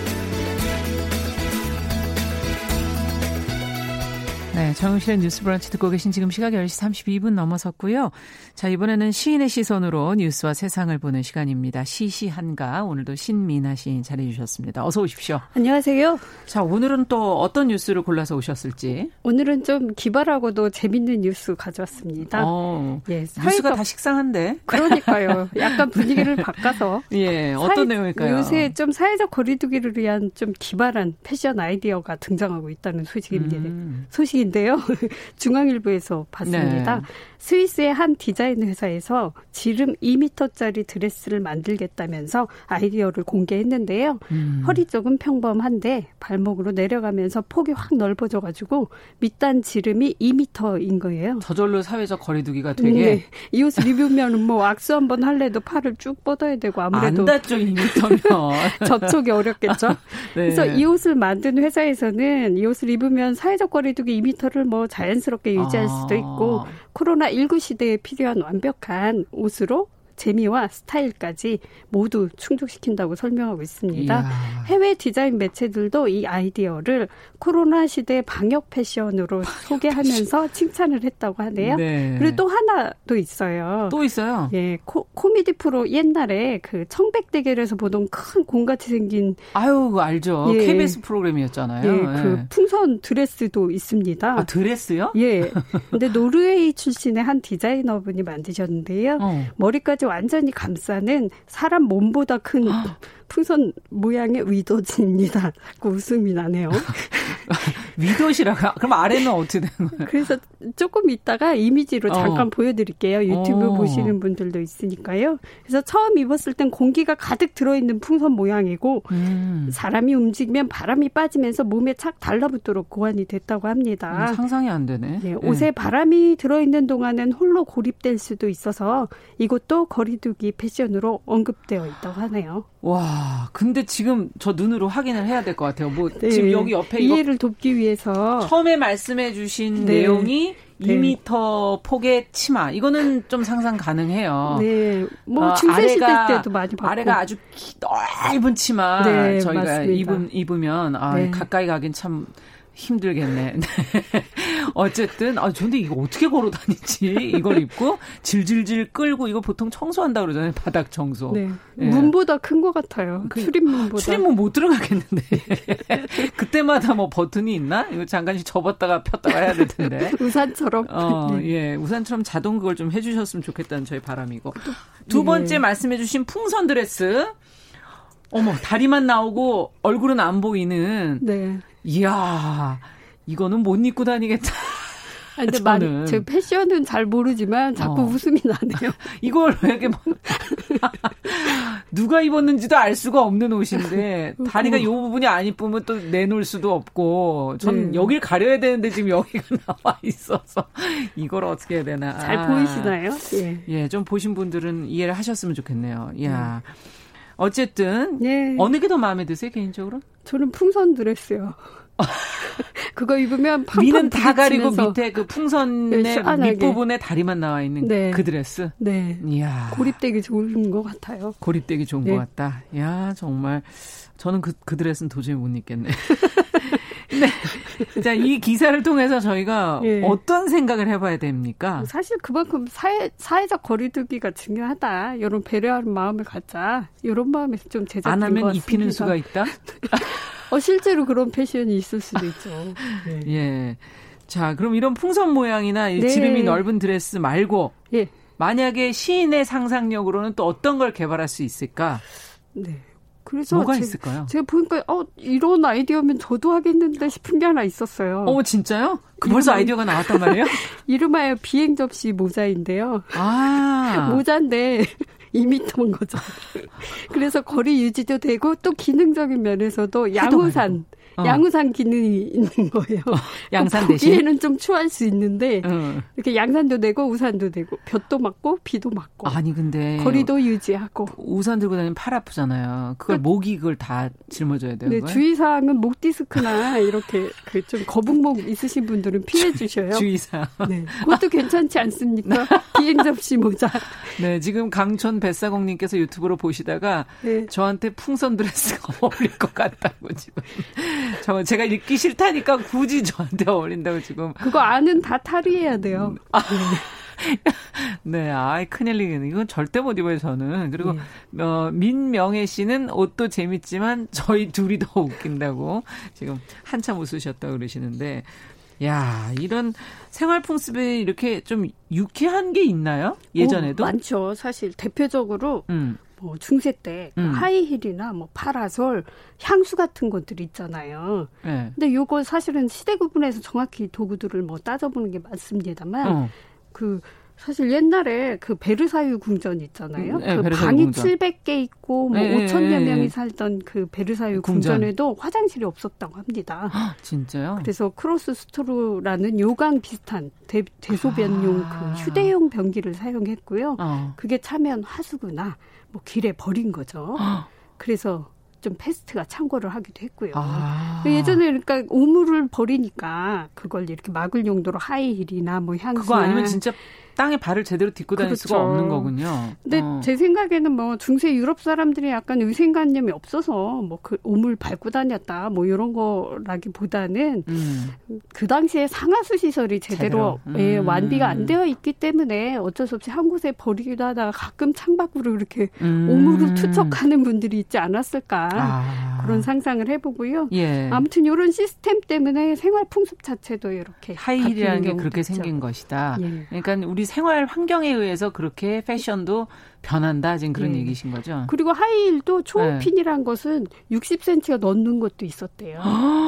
Speaker 2: 네, 정용실의 뉴스 브런치 듣고 계신 지금 시각 10시 32분 넘어섰고요. 자, 이번에는 시인의 시선으로 뉴스와 세상을 보는 시간입니다. 시시한가 오늘도 신미나 시인 자리해 주셨습니다. 어서 오십시오.
Speaker 5: 안녕하세요.
Speaker 2: 자, 오늘은 또 어떤 뉴스를 골라서 오셨을지?
Speaker 5: 오늘은 좀 기발하고도 재밌는 뉴스 가져왔습니다.
Speaker 2: 어, 예, 뉴스가 다 식상한데.
Speaker 5: 그러니까요. 약간 분위기를 바꿔서.
Speaker 2: 예, 어떤 사회, 내용일까요?
Speaker 5: 요새 좀 사회적 거리두기를 위한 좀 기발한 패션 아이디어가 등장하고 있다는 소식입니다. 음. 소식인 데요. 중앙일보에서 봤습니다. 네. 스위스의 한 디자인 회사에서 지름 2미터짜리 드레스를 만들겠다면서 아이디어를 공개했는데요. 음. 허리 쪽은 평범한데 발목으로 내려가면서 폭이 확 넓어져가지고 밑단 지름이 2미터인 거예요.
Speaker 2: 저절로 사회적 거리두기가 되게. 네.
Speaker 5: 이 옷을 입으면 뭐 악수 한번 할래도 팔을 쭉 뻗어야 되고 아무래도
Speaker 2: 안 닿죠 2미터면
Speaker 5: 접촉이 어렵겠죠. 네. 그래서 이 옷을 만든 회사에서는 이 옷을 입으면 사회적 거리두기 2미터 를 뭐 자연스럽게 유지할 수도 있고 아. 코로나 19 시대에 필요한 완벽한 옷으로 재미와 스타일까지 모두 충족시킨다고 설명하고 있습니다. 이야. 해외 디자인 매체들도 이 아이디어를 코로나 시대 방역 패션으로 소개하면서 칭찬을 했다고 하네요. 네. 그리고 또 하나 또 있어요.
Speaker 2: 또 있어요?
Speaker 5: 예, 코, 코미디 프로 옛날에 그 청백대결에서 보던 큰 공같이 생긴
Speaker 2: 아유 알죠. 예. KBS 프로그램이었잖아요.
Speaker 5: 예, 그 예. 풍선 드레스도 있습니다.
Speaker 2: 아, 드레스요?
Speaker 5: 예. 근데 노르웨이 출신의 한 디자이너분이 만드셨는데요. 어. 머리까지 완전히 감싸는 사람 몸보다 큰 풍선 모양의 위도지입니다. 자꾸 웃음이 나네요.
Speaker 2: 위도시라고? 그럼 아래는 어떻게 되는 거예요?
Speaker 5: 그래서 조금 있다가 이미지로 어. 잠깐 보여드릴게요. 유튜브 어. 보시는 분들도 있으니까요. 그래서 처음 입었을 땐 공기가 가득 들어있는 풍선 모양이고 음. 사람이 움직이면 바람이 빠지면서 몸에 착 달라붙도록 고안이 됐다고 합니다.
Speaker 2: 음, 상상이 안 되네.
Speaker 5: 네, 옷에 네. 바람이 들어있는 동안은 홀로 고립될 수도 있어서 이것도 거리두기 패션으로 언급되어 있다고 하네요.
Speaker 2: 와, 근데 지금 저 눈으로 확인을 해야 될 것 같아요. 뭐 네, 지금 여기 옆에
Speaker 5: 이해를 돕기 위해서
Speaker 2: 처음에 말씀해 주신 네. 내용이 네. 2미터 폭의 치마. 이거는 좀 상상 가능해요.
Speaker 5: 네. 뭐 시대 어, 때도 많이 봤고.
Speaker 2: 아래가 아주 넓은 치마 네, 저희가 맞습니다. 입은 입으면 아, 네. 가까이 가긴 참 힘들겠네. 네. 어쨌든 아 근데 이거 어떻게 걸어 다니지? 이걸 입고 질질질 끌고 이거 보통 청소한다 그러잖아요. 바닥 청소. 네.
Speaker 5: 네. 문보다 큰 것 같아요. 그, 출입문보다.
Speaker 2: 출입문 못 들어가겠는데. 그때마다 뭐 버튼이 있나? 이거 잠깐씩 접었다가 폈다가 해야 될 텐데.
Speaker 5: 우산처럼.
Speaker 2: 어, 네. 예. 우산처럼 자동 그걸 좀 해 주셨으면 좋겠다는 저희 바람이고. 두 번째 네. 말씀해 주신 풍선 드레스. 어머 다리만 나오고 얼굴은 안 보이는. 네. 이야, 이거는 못 입고 다니겠다.
Speaker 5: 아, 근데 저는. 제 패션은 잘 모르지만 자꾸 어. 웃음이 나네요.
Speaker 2: 이걸 왜 이렇게 뭐 누가 입었는지도 알 수가 없는 옷인데 다리가 이 부분이 안 이쁘면 또 내놓을 수도 없고 전 네. 여길 가려야 되는데 지금 여기가 나와 있어서 이걸 어떻게 해야 되나.
Speaker 5: 잘 아. 보이시나요?
Speaker 2: 예. 예, 좀 보신 분들은 이해를 하셨으면 좋겠네요. 야. 네. 어쨌든 네. 어느 게 더 마음에 드세요 개인적으로?
Speaker 5: 저는 풍선 드레스요. 그거 입으면
Speaker 2: 위는 다 가리고 밑에 그 풍선의 네, 밑부분에 다리만 나와 있는 네. 그 드레스.
Speaker 5: 네. 이야. 고립되기 좋은 것 같아요.
Speaker 2: 고립되기 좋은 네. 것 같다. 야 정말 저는 그, 그 드레스는 도저히 못 입겠네. 네. 자, 이 기사를 통해서 저희가 예. 어떤 생각을 해봐야 됩니까?
Speaker 5: 사실 그만큼 사회, 사회적 거리두기가 중요하다. 이런 배려하는 마음을 갖자. 이런 마음에서 좀 제작된
Speaker 2: 안 하면 입히는 수가 있다?
Speaker 5: 어, 실제로 그런 패션이 있을 수도 있죠.
Speaker 2: 네. 예. 자, 그럼 이런 풍선 모양이나 네. 지름이 넓은 드레스 말고 예. 만약에 시인의 상상력으로는 또 어떤 걸 개발할 수 있을까?
Speaker 5: 네. 그래서
Speaker 2: 뭐가 제, 있을까요?
Speaker 5: 제가 보니까 어 이런 아이디어면 저도 하겠는데 싶은 게 하나 있었어요.
Speaker 2: 어 진짜요? 그 벌써 아이디어가 나왔단 말이에요?
Speaker 5: 이름하여 비행 접시 모자인데요. 아 모자인데 2미터인 거죠. 그래서 거리 유지도 되고 또 기능적인 면에서도 양우산 어. 양우산 기능이 있는 거예요. 어,
Speaker 2: 양산 대신
Speaker 5: 보기에는 좀 추할 수 있는데 어. 이렇게 양산도 되고 우산도 되고 볕도 맞고 비도 맞고
Speaker 2: 아니 근데
Speaker 5: 거리도 유지하고
Speaker 2: 우산 들고 다니면 팔 아프잖아요. 그걸 그, 목이 그걸 다 짊어져야 돼요. 네,
Speaker 5: 주의사항은 목 디스크나 이렇게 그 좀 거북목 있으신 분들은 피해 주셔요.
Speaker 2: 주의사.
Speaker 5: 네, 그것도 괜찮지 않습니까? 비행 접시 모자.
Speaker 2: 네, 지금 강촌 뱃사공님께서 유튜브로 보시다가 네. 저한테 풍선 드레스가 어울릴 것 같다고 지금. 저 제가 읽기 싫다니까 굳이 저한테 어울린다고 지금.
Speaker 5: 그거 아는 다 탈의해야 돼요. 아.
Speaker 2: 네, 아이 큰일이네. 이건 절대 못 입어요 저는. 그리고 네. 어, 민명혜 씨는 옷도 재밌지만 저희 둘이 더 웃긴다고 지금 한참 웃으셨다 그러시는데. 야, 이런 생활 풍 습에 이렇게 좀 유쾌한 게 있나요? 예전에도?
Speaker 5: 오, 많죠. 사실 대표적으로 음. 뭐 중세 때 음. 하이힐이나 뭐 파라솔, 향수 같은 것들 있잖아요. 네. 근데 요거 사실은 시대 구분해서 정확히 도구들을 뭐 따져보는 게 맞습니다만 어. 그 사실 옛날에 그 베르사유 궁전 있잖아요. 네, 그 방이 궁전. 700개 있고 뭐 네, 5천여 명이 살던 그 베르사유 궁전. 궁전에도 화장실이 없었다고 합니다.
Speaker 2: 아, 진짜요?
Speaker 5: 그래서 close stool이라는 요강 비슷한 대, 대소변용 아. 그 휴대용 변기를 사용했고요. 어. 그게 차면 하수구나 뭐 길에 버린 거죠. 그래서 좀 페스트가 창궐을 하기도 했고요. 아. 예전에 그러니까 오물을 버리니까 그걸 이렇게 막을 용도로 하이힐이나 뭐 향수
Speaker 2: 그거 아니면 진짜 땅에 발을 제대로 딛고 다닐 그렇죠. 수가 없는 거군요.
Speaker 5: 근데 어. 제 생각에는 뭐 중세 유럽 사람들이 약간 위생관념이 없어서 뭐 그 오물 밟고 다녔다 뭐 이런 거라기보다는 음. 그 당시에 상하수 시설이 제대로, 제대로. 예, 음. 예, 완비가 안 되어 있기 때문에 어쩔 수 없이 한 곳에 버리기도 하다가 가끔 창밖으로 이렇게 음. 오물을 투척하는 분들이 있지 않았을까 아. 그런 상상을 해보고요. 예. 아무튼 이런 시스템 때문에 생활 풍습 자체도 이렇게
Speaker 2: 하이힐이라는 게 그렇게 있죠. 생긴 것이다. 예. 그러니까 우리 생활 환경에 의해서 그렇게 패션도 변한다 지금 그런 네. 얘기신 거죠.
Speaker 5: 그리고 하이힐도 초పిం이란 네. 것은 60cm가 넘는 것도 있었대요.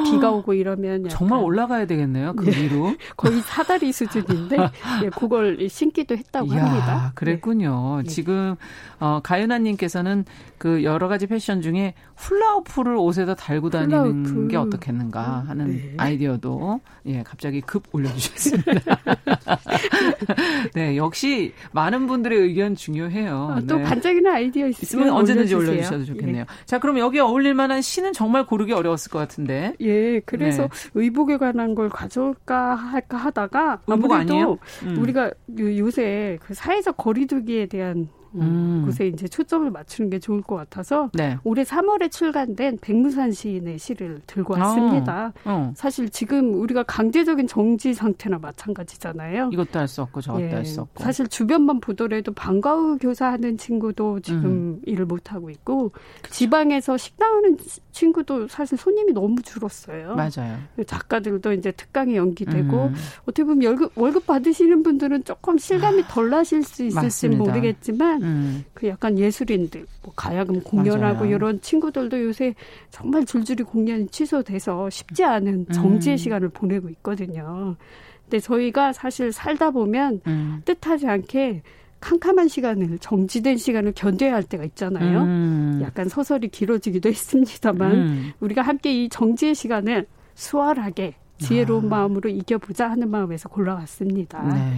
Speaker 5: 비가 오고 이러면
Speaker 2: 정말 올라가야 되겠네요. 그 네. 위로
Speaker 5: 거의 사다리 수준인데 예, 그걸 신기도 했다고 이야, 합니다.
Speaker 2: 그랬군요. 네. 지금 어, 가윤아님께서는 그 여러 가지 패션 중에 훌라우프를 옷에다 달고 다니는 훌라우프. 게 어떻겠는가 하는 네. 아이디어도 예 갑자기 급 올려주셨습니다. 네 역시 많은 분들의 의견 중요해요.
Speaker 5: 아, 또 네. 반짝이는 아이디어 있으면, 있으면
Speaker 2: 언제든지 올려주셔도 좋겠네요. 예. 자 그럼 여기 어울릴 만한 시는 정말 고르기 어려웠을 것 같은데.
Speaker 5: 예 그래서 네. 의복에 관한 걸 가져올까 할까 하다가
Speaker 2: 아니에요?
Speaker 5: 음. 우리가 요새 그 사회적 거리두기에 대한 음. 곳에 이제 초점을 맞추는 게 좋을 것 같아서 네. 올해 3월에 출간된 백무산 시인의 시를 들고 왔습니다. 어. 어. 사실 지금 우리가 강제적인 정지 상태나 마찬가지잖아요.
Speaker 2: 이것도 할 수 없고 저것도 예. 할수 없고.
Speaker 5: 사실 주변만 보더라도 방과 후 교사하는 친구도 지금 음. 일을 못 하고 있고 그쵸. 지방에서 식당하는 친구도 사실 손님이 너무 줄었어요.
Speaker 2: 맞아요.
Speaker 5: 작가들도 이제 특강이 연기되고 음. 어떻게 보면 월급, 월급 받으시는 분들은 조금 실감이 덜 나실 수 있을지 모르겠지만 음. 그 약간 예술인들, 뭐 가야금 공연하고 맞아요. 이런 친구들도 요새 정말 줄줄이 공연이 취소돼서 쉽지 않은 정지의 음. 시간을 보내고 있거든요. 근데 저희가 사실 살다 보면 음. 뜻하지 않게 캄캄한 시간을 정지된 시간을 견뎌야 할 때가 있잖아요. 음. 약간 서설이 길어지기도 했습니다만 음. 우리가 함께 이 정지의 시간을 수월하게 지혜로운 아. 마음으로 이겨보자 하는 마음에서 골라왔습니다. 네.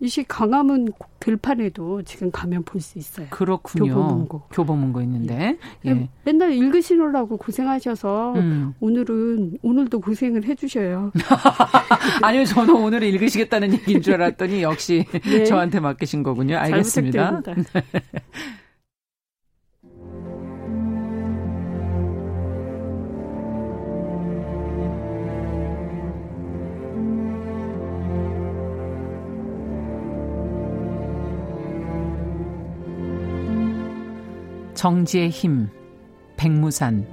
Speaker 5: 이시 강화문 들판에도 지금 가면 볼 수 있어요.
Speaker 2: 그렇군요. 교보문고. 교보문고 있는데.
Speaker 5: 예. 예. 맨날 읽으시느라고 고생하셔서 음. 오늘은 오늘도 고생을 해주셔요.
Speaker 2: 아니요, 저는 오늘 읽으시겠다는 얘기인 줄 알았더니 역시 네. 저한테 맡기신 거군요. 알겠습니다. 정지의 힘, 백무산.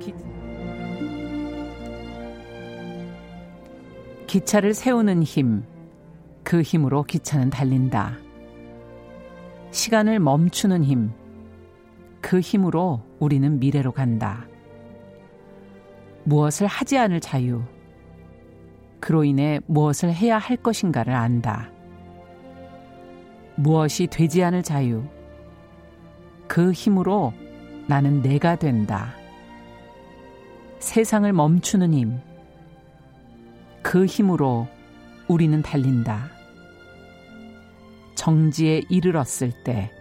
Speaker 2: 기... 기차를 세우는 힘, 그 힘으로 기차는 달린다. 시간을 멈추는 힘, 그 힘으로 우리는 미래로 간다. 무엇을 하지 않을 자유, 그로 인해 무엇을 해야 할 것인가를 안다. 무엇이 되지 않을 자유, 그 힘으로 나는 내가 된다. 세상을 멈추는 힘. 그 힘으로 우리는 달린다. 정지에 이르렀을 때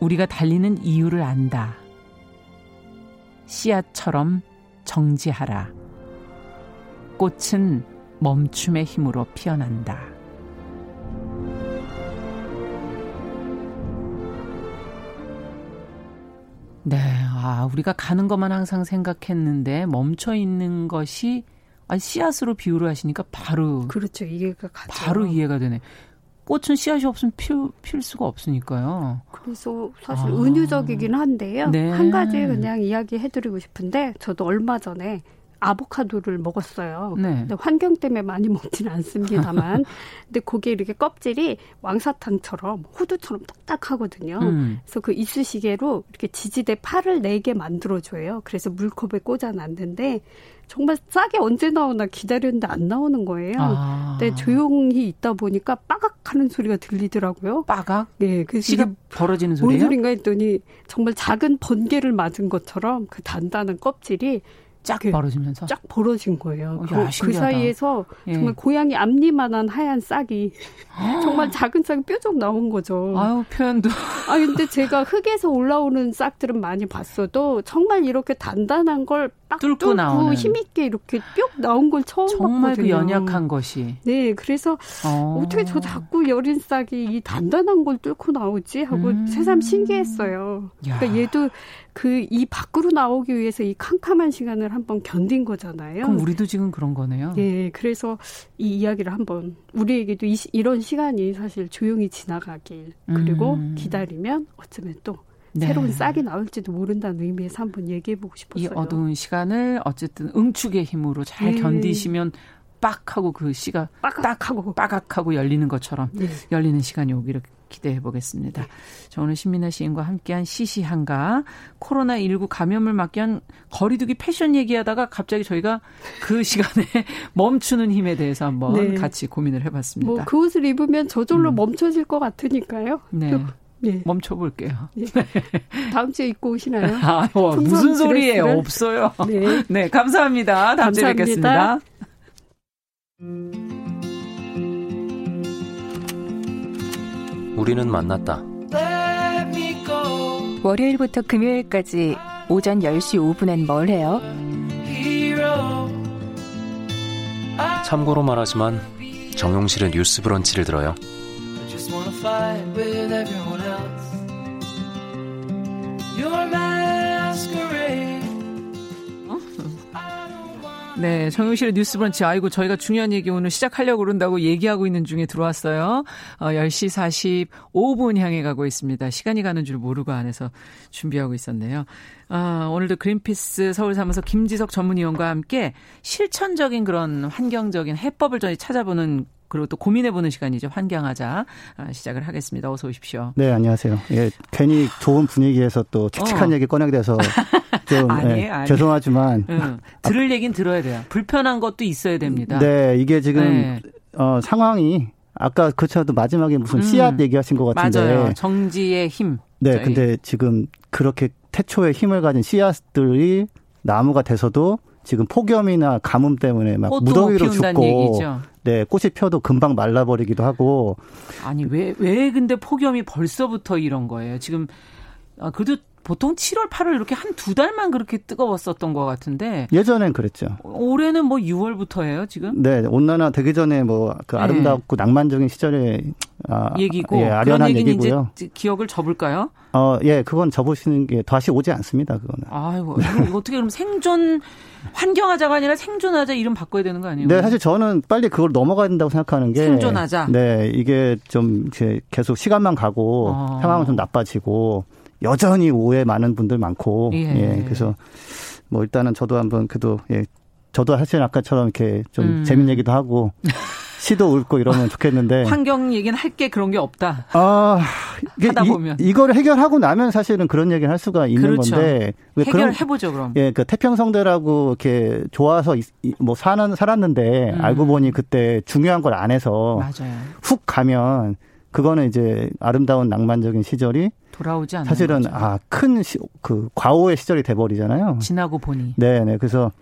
Speaker 2: 우리가 달리는 이유를 안다. 씨앗처럼 정지하라. 꽃은 멈춤의 힘으로 피어난다. 네, 아, 우리가 가는 것만 항상 생각했는데 멈춰 있는 것이 아, 씨앗으로 비유를 하시니까 바로
Speaker 5: 그렇죠. 이해가 가죠.
Speaker 2: 바로 이해가 되네. 꽃은 씨앗이 없으면 필, 필 수가 없으니까요.
Speaker 5: 그래서 사실 아. 은유적이긴 한데요. 네. 한 가지 그냥 이야기해드리고 싶은데 저도 얼마 전에 아보카도를 먹었어요. 네. 근데 환경 때문에 많이 먹지는 않습니다만, 근데 거기에 이렇게 껍질이 왕사탕처럼 호두처럼 딱딱하거든요. 음. 그래서 그 이쑤시개로 이렇게 지지대 팔을 네개 만들어줘요. 그래서 물컵에 꽂아놨는데 정말 싸게 언제 나오나 기다렸는데 안 나오는 거예요. 아. 근데 조용히 있다 보니까 빠각하는 소리가 들리더라고요.
Speaker 2: 빠각?
Speaker 5: 네,
Speaker 2: 그 시가 벌어지는 소리예요?
Speaker 5: 뭔 소린가 했더니 정말 작은 번개를 맞은 것처럼 그 단단한 껍질이
Speaker 2: 쫙 그, 벌어지면서
Speaker 5: 쫙 벌어진 거예요. 어, 야, 그, 그, 사이에서 예. 정말 고양이 앞니만한 하얀 싹이 정말 작은 싹이 뾰족 나온 거죠.
Speaker 2: 아유 표현도.
Speaker 5: 아 근데 제가 흙에서 올라오는 싹들은 많이 봤어도 정말 이렇게 단단한 걸 딱 뚫고, 뚫고 나오는. 힘있게 이렇게 뿅 나온 걸 처음
Speaker 2: 정말
Speaker 5: 그 봤거든요.
Speaker 2: 그 연약한 것이.
Speaker 5: 네, 그래서 어. 떻게저 자꾸 여린 싹이 이 단단한 걸 뚫고 나오지 하고 음. 새삼 신기했어요. 야. 그러니까 얘도 그 이 밖으로 나오기 위해서 이 캄캄한 시간을 한번 견딘 거잖아요.
Speaker 2: 그럼 우리도 지금 그런 거네요.
Speaker 5: 예, 그래서 이 이야기를 한번 우리에게도 이, 이런 시간이 사실 조용히 지나가길 그리고 음. 기다리면 어쩌면 또 네. 새로운 싹이 나올지도 모른다는 의미에서 한번 얘기해 보고 싶었어요.
Speaker 2: 이 어두운 시간을 어쨌든 응축의 힘으로 잘 네. 견디시면 빡 하고 그 씨가 빡 하고 빠각 하고 열리는 것처럼 네. 열리는 시간이 오기를 기대해 보겠습니다. 자, 오늘 신민아 시인과 함께한 시시한가 코로나19 감염을 막기 위한 거리두기 패션 얘기하다가 갑자기 저희가 그 시간에 멈추는 힘에 대해서 한번 네. 같이 고민을 해봤습니다.
Speaker 5: 뭐 그 옷을 입으면 저절로 음. 멈춰질 것 같으니까요.
Speaker 2: 네. 네. 멈춰볼게요. 네.
Speaker 5: 다음 주에 입고 오시나요?
Speaker 2: 아, 뭐, 무슨 소리예요? 없어요. 네. 네, 감사합니다. 다음 주에 뵙겠습니다.
Speaker 6: 우리는 만났다.
Speaker 1: 월요일부터 금요일까지 오전 10시 5분엔 뭘 해요?
Speaker 6: 참고로 말하지만 정용실의 뉴스 브런치를 들어요.
Speaker 2: 네, 정용실의 뉴스 브런치. 아이고, 저희가 중요한 얘기 오늘 시작하려고 그런다고 얘기하고 있는 중에 들어왔어요. 어, 10시 45분 향해 가고 있습니다. 시간이 가는 줄 모르고 안에서 준비하고 있었네요. 아, 오늘도 그린피스 서울 사무소 김지석 전문위원과 함께 실천적인 그런 환경적인 해법을 저희 찾아보는 그리고 또 고민해보는 시간이죠. 환경하자 아, 시작을 하겠습니다. 어서 오십시오.
Speaker 7: 네, 안녕하세요. 예, 괜히 좋은 분위기에서 또 칙칙한 어. 얘기 꺼내게 돼서 좀 아니에요, 예, 죄송하지만
Speaker 2: 응. 들을 얘기는 들어야 돼요. 불편한 것도 있어야 됩니다.
Speaker 7: 네, 이게 지금 네. 어, 상황이 아까 그렇도 마지막에 무슨 음. 씨앗 얘기하신 것 같은데
Speaker 2: 맞아요. 정지의 힘.
Speaker 7: 네, 저희. 근데 지금 그렇게 태초에 힘을 가진 씨앗들이 나무가 돼서도 지금 폭염이나 가뭄 때문에 막 무더위로 죽고 얘기죠. 네 꽃이 펴도 금방 말라버리기도 하고
Speaker 2: 아니 왜왜 왜 근데 폭염이 벌써부터 이런 거예요 지금 아, 그래도 보통 7월, 8월 이렇게 한 두 달만 그렇게 뜨거웠었던 것 같은데
Speaker 7: 예전엔 그랬죠.
Speaker 2: 올해는 뭐 6월부터예요, 지금?
Speaker 7: 네, 온난화 되기 전에 뭐그 네. 아름답고 네. 낭만적인 시절에
Speaker 2: 아, 얘기고
Speaker 7: 예, 아련한 얘기고요.
Speaker 2: 이제 기억을 접을까요?
Speaker 7: 어, 예, 그건 접으시는 게 다시 오지 않습니다, 그거는.
Speaker 2: 아이고, 이거 어떻게 그럼 생존 환경하자가 아니라 생존하자 이름 바꿔야 되는 거 아니에요?
Speaker 7: 네, 사실 저는 빨리 그걸 넘어가야 된다고 생각하는 게
Speaker 2: 생존하자.
Speaker 7: 네, 이게 좀 계속 시간만 가고 어. 상황은 좀 나빠지고 여전히 오해 많은 분들 많고 예. 예. 그래서 뭐 일단은 저도 한번 그래도 예 저도 사실 아까처럼 이렇게 좀 음. 재밌는 얘기도 하고 시도 읊고 이러면 좋겠는데
Speaker 2: 환경 얘기는 할 게 그런 게 없다.
Speaker 7: 아 하다 보면 이, 이걸 해결하고 나면 사실은 그런 얘기를 할 수가 있는 그렇죠. 건데
Speaker 2: 해결해 보죠 그럼.
Speaker 7: 예, 그 태평성대라고 이렇게 좋아서 뭐 사는 살았는데 음. 알고 보니 그때 중요한 걸 안 해서
Speaker 2: 맞아요.
Speaker 7: 훅 가면 그거는 이제 아름다운 낭만적인 시절이
Speaker 2: 돌아오지 않는
Speaker 7: 사실은 아 큰 그 과오의 시절이 돼 버리잖아요.
Speaker 2: 지나고 보니.
Speaker 7: 네, 네. 그래서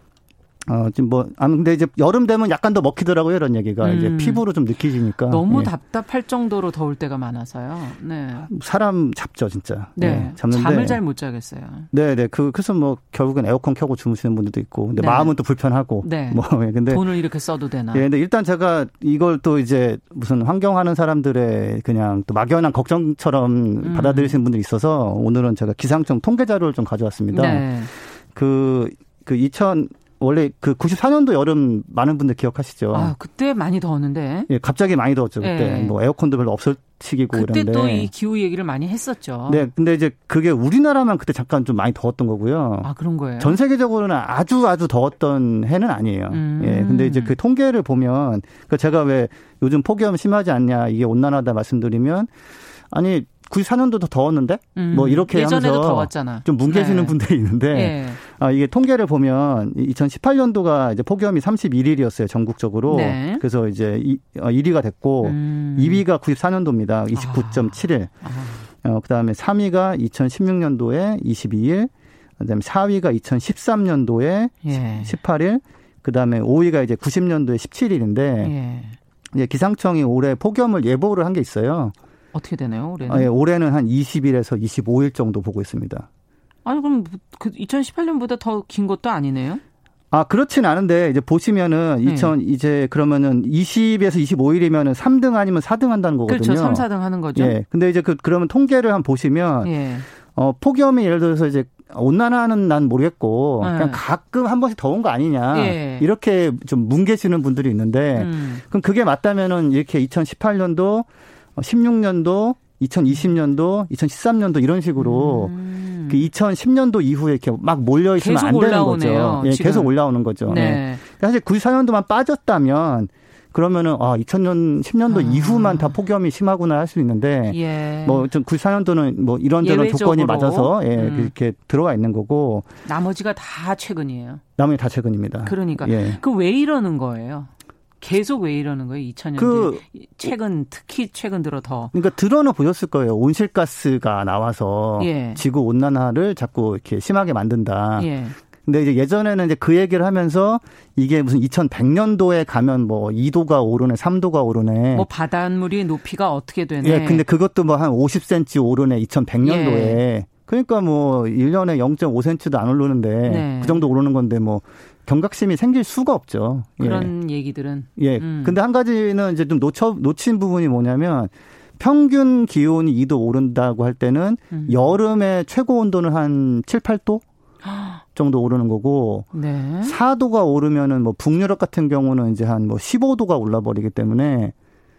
Speaker 7: 어, 지금 뭐, 아, 근데 이제 여름 되면 약간 더 먹히더라고요, 이런 얘기가. 음. 이제 피부로 좀 느끼지니까.
Speaker 2: 너무 예. 답답할 정도로 더울 때가 많아서요. 네.
Speaker 7: 사람 잡죠, 진짜.
Speaker 2: 네. 네. 잡는데. 잠을 잘 못 자겠어요.
Speaker 7: 네, 네. 그, 그래서 뭐, 결국엔 에어컨 켜고 주무시는 분들도 있고. 근데 네. 마음은 또 불편하고. 네. 뭐, 예, 근데.
Speaker 2: 돈을 이렇게 써도 되나.
Speaker 7: 예, 근데 일단 제가 이걸 또 이제 무슨 환경하는 사람들의 그냥 또 막연한 걱정처럼 음. 받아들이시는 분들이 있어서 오늘은 제가 기상청 통계 자료를 좀 가져왔습니다. 네. 그, 그 2000, 원래 그 94년도 여름 많은 분들 기억하시죠?
Speaker 2: 아, 그때 많이 더웠는데.
Speaker 7: 예, 갑자기 많이 더웠죠, 그때. 예. 뭐 에어컨도 별로 없을 시기고
Speaker 2: 그때. 또 이 기후 얘기를 많이 했었죠.
Speaker 7: 네, 근데 이제 그게 우리나라만 그때 잠깐 좀 많이 더웠던 거고요.
Speaker 2: 아, 그런 거예요?
Speaker 7: 전 세계적으로는 아주 아주 더웠던 해는 아니에요. 음. 예, 근데 이제 그 통계를 보면 그 제가 왜 요즘 폭염 심하지 않냐 이게 온난화다 말씀드리면 아니 94년도 더 더웠는데 음, 뭐 이렇게 하면서. 좀 뭉개지는 네. 분들이 있는데 네. 아, 이게 통계를 보면 2018년도가 이제 폭염이 31일이었어요 전국적으로 네. 그래서 이제 이, 어, 1위가 됐고 음. 2위가 94년도입니다 29.7일 아. 어, 그다음에 3위가 2016년도에 22일 그다음에 4위가 2013년도에 예. 18일 그다음에 5위가 이제 90년도에 17일인데 예. 이제 기상청이 올해 폭염을 예보를 한 게 있어요.
Speaker 2: 어떻게 되나요, 올해는?
Speaker 7: 아, 예, 올해는 한 20일에서 25일 정도 보고 있습니다.
Speaker 2: 아니, 그럼 그 2018년보다 더 긴 것도 아니네요?
Speaker 7: 아, 그렇진 않은데, 이제 보시면은, 네. 2000, 이제 그러면은 20에서 25일이면은 3등 아니면 4등 한다는 거거든요.
Speaker 2: 그렇죠. 3, 4등 하는 거죠.
Speaker 7: 예. 근데 이제 그, 그러면 통계를 한번 보시면, 예. 어, 폭염이 예를 들어서 이제 온난화는 난 모르겠고, 네. 그냥 가끔 한 번씩 더운 거 아니냐. 예. 이렇게 좀 뭉개시는 분들이 있는데, 음. 그럼 그게 맞다면은 이렇게 2018년도 16년도, 2020년도, 2013년도 이런 식으로 음. 그 2010년도 이후에 이렇게 막 몰려 있으면 안 되는 거죠. 예, 계속 올라오는 거죠. 네. 네. 사실 94년도만 빠졌다면 그러면은 아 2000년 10년도 아. 이후만 다 폭염이 심하구나 할 수 있는데 예. 뭐좀 94년도는 뭐 이런저런 조건이 맞아서 예 음. 그렇게 들어와 있는 거고
Speaker 2: 나머지가 다 최근이에요.
Speaker 7: 나머지 다 최근입니다.
Speaker 2: 그러니까 예. 그왜 이러는 거예요? 계속 왜 이러는 거예요? 2000년대 그 최근 특히 최근 들어 더.
Speaker 7: 그러니까 들어는 보셨을 거예요. 온실가스가 나와서 예. 지구 온난화를 자꾸 이렇게 심하게 만든다. 예. 근데 이제 예전에는 이제 그 얘기를 하면서 이게 무슨 2100년도에 가면 뭐 2도가 오르네, 3도가 오르네.
Speaker 2: 뭐 바닷물이 높이가 어떻게 되네.
Speaker 7: 예, 근데 그것도 뭐 한 50cm 오르네, 2100년도에. 예. 그러니까 뭐 1년에 0.5cm도 안 오르는데 네. 그 정도 오르는 건데 뭐 경각심이 생길 수가 없죠.
Speaker 2: 예. 그런 예. 얘기들은.
Speaker 7: 예. 음. 근데 한 가지는 이제 좀 놓쳐 놓친 부분이 뭐냐면 평균 기온이 2도 오른다고 할 때는 음. 여름에 최고 온도는 한 7, 8도? 정도 오르는 거고 네. 4도가 오르면은 뭐 북유럽 같은 경우는 이제 한 뭐 15도가 올라 버리기 때문에